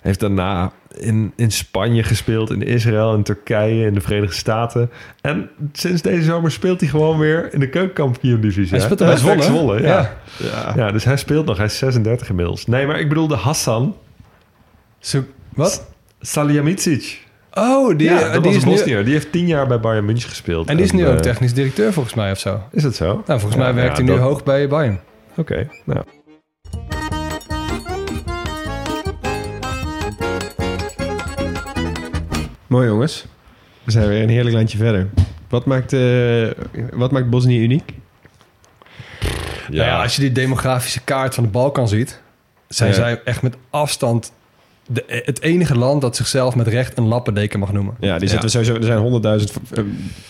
Heeft daarna in, in Spanje gespeeld, in Israël, in Turkije, in de Verenigde Staten. En sinds deze zomer speelt hij gewoon weer in de keukenkampioen-divisie. Hij speelt bij Pek Zwolle, ja. Ja. Ja. dus hij speelt nog. Hij is 36 inmiddels. Nee, maar ik bedoelde Hassan Zo, wat? Salihamidzic. Oh, die, ja, eh, dat die was is nu... Bosnier. Die heeft tien jaar bij Bayern München gespeeld. En die is nu ook eh, technisch directeur volgens mij of zo. Nou, Is het zo? volgens mij werkt ja, hij nu dat- hoog bij Bayern. Oké, nou. Mooi jongens. We zijn weer een heerlijk landje verder. Wat maakt, eh, wat maakt Bosnië uniek? Ja. ja, als je die demografische kaart van de Balkan ziet... zijn Ja. zij echt met afstand de, het enige land dat zichzelf met recht een lappendeken mag noemen. Ja, die zetten we sowieso, er zijn honderdduizend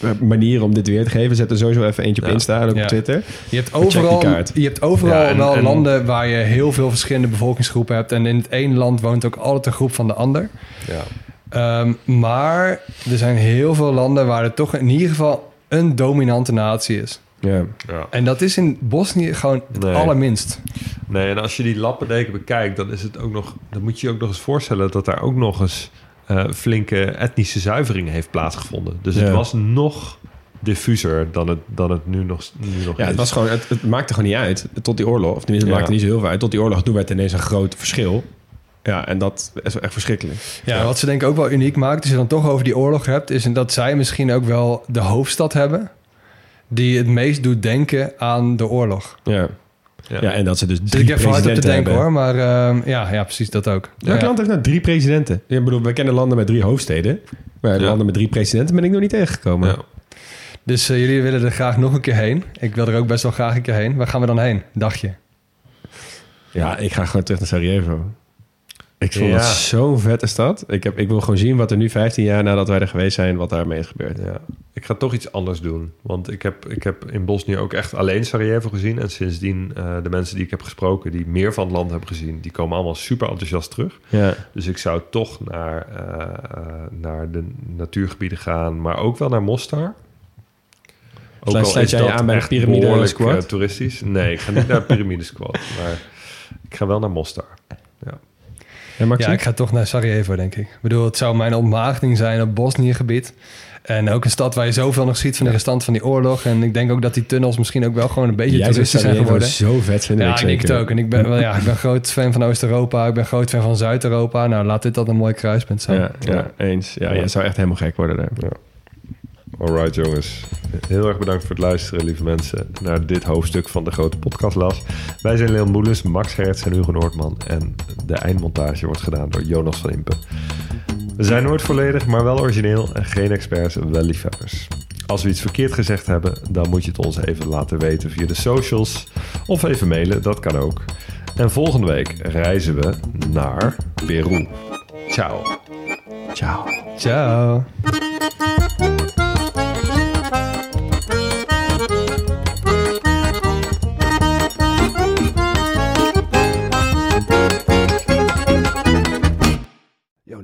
eh, manieren om dit weer te geven. Zet er sowieso even eentje op Ja. Insta en ook Ja. op Twitter. Je hebt overal, kaart. je hebt overal Ja, en- wel en- landen waar je heel veel verschillende bevolkingsgroepen hebt. En in het ene land woont ook altijd een groep van de ander. Ja. Ehm, maar er zijn heel veel landen waar er toch in ieder geval een dominante natie is. Ja. ja. En dat is in Bosnië gewoon het Nee. allerminst. Nee, en als je die lappendeken bekijkt, dan is het ook nog. Dan moet je je ook nog eens voorstellen dat daar ook nog eens eh, flinke etnische zuivering heeft plaatsgevonden. Dus het was nog diffuser dan het, dan het nu nog, nu nog Ja, is. het, was gewoon, het, het maakte gewoon niet uit tot die oorlog. Of tenminste, het Ja. maakte niet zo heel veel uit. Tot die oorlog, toen werd ineens een groot verschil. Ja, en dat is wel echt verschrikkelijk. Ja, wat ze denk ik ook wel uniek maakt, als je dan toch over die oorlog hebt, is dat zij misschien ook wel de hoofdstad hebben die het meest doet denken aan de oorlog. Ja. Ja, en dat ze dus Zit drie ik even hard op te presidenten denken hebben. hoor, maar ehm, ja, ja, precies dat ook. Welk Ja. land heeft nou drie presidenten? Ik bedoel, we kennen landen met drie hoofdsteden. Maar Ja. landen met drie presidenten ben ik nog niet tegengekomen. Ja. Dus eh, jullie willen er graag nog een keer heen. Ik wil er ook best wel graag een keer heen. Waar gaan we dan heen? Dagje. Ja, ik ga gewoon terug naar Sarajevo. Ik vond Ja. het zo'n vette stad. Ik, heb, ik wil gewoon zien wat er nu 15 jaar nadat wij er geweest zijn, wat daarmee is gebeurd. Ja, ik ga toch iets anders doen. Want ik heb, ik heb in Bosnië ook echt alleen Sarajevo gezien. En sindsdien, eh, de mensen die ik heb gesproken, die meer van het land hebben gezien, die komen allemaal super enthousiast terug. Ja. Dus ik zou toch naar, eh, eh, naar de natuurgebieden gaan, maar ook wel naar Mostar. Ook Sluit- jij aan bij de Squad? eh, toeristisch. Nee, ik ga niet naar de Squad, maar ik ga wel naar Mostar. Ja. Ja? Ja, ik ga toch naar Sarajevo, denk ik. Ik bedoel, het zou mijn ontmaagding zijn op Bosnië-gebied. En ook een stad waar je zoveel nog ziet van de restant van die oorlog. En ik denk ook dat die tunnels misschien ook wel gewoon een beetje toeristisch zijn geworden. zo vet vinden. Ja, ik denk zeker. het ook. En ik ben, wel, ja, ik ben groot fan van Oost-Europa. Ik ben groot fan van Zuid-Europa. Nou, laat dit dan een mooi kruispunt zijn. Ja, ja, eens. Ja, jij zou echt helemaal gek worden daar. Alright jongens, heel erg bedankt voor het luisteren lieve mensen naar dit hoofdstuk van de grote podcastlas. Wij zijn Leon Boelens, Max Hertz en Hugo Noordman en de eindmontage wordt gedaan door Jonas van Impen. We zijn nooit volledig, maar wel origineel en geen experts, wel liefhebbers. Als we iets verkeerd gezegd hebben, dan moet je het ons even laten weten via de socials of even mailen, dat kan ook. En volgende week reizen we naar Peru. Ciao. Ciao. Ciao.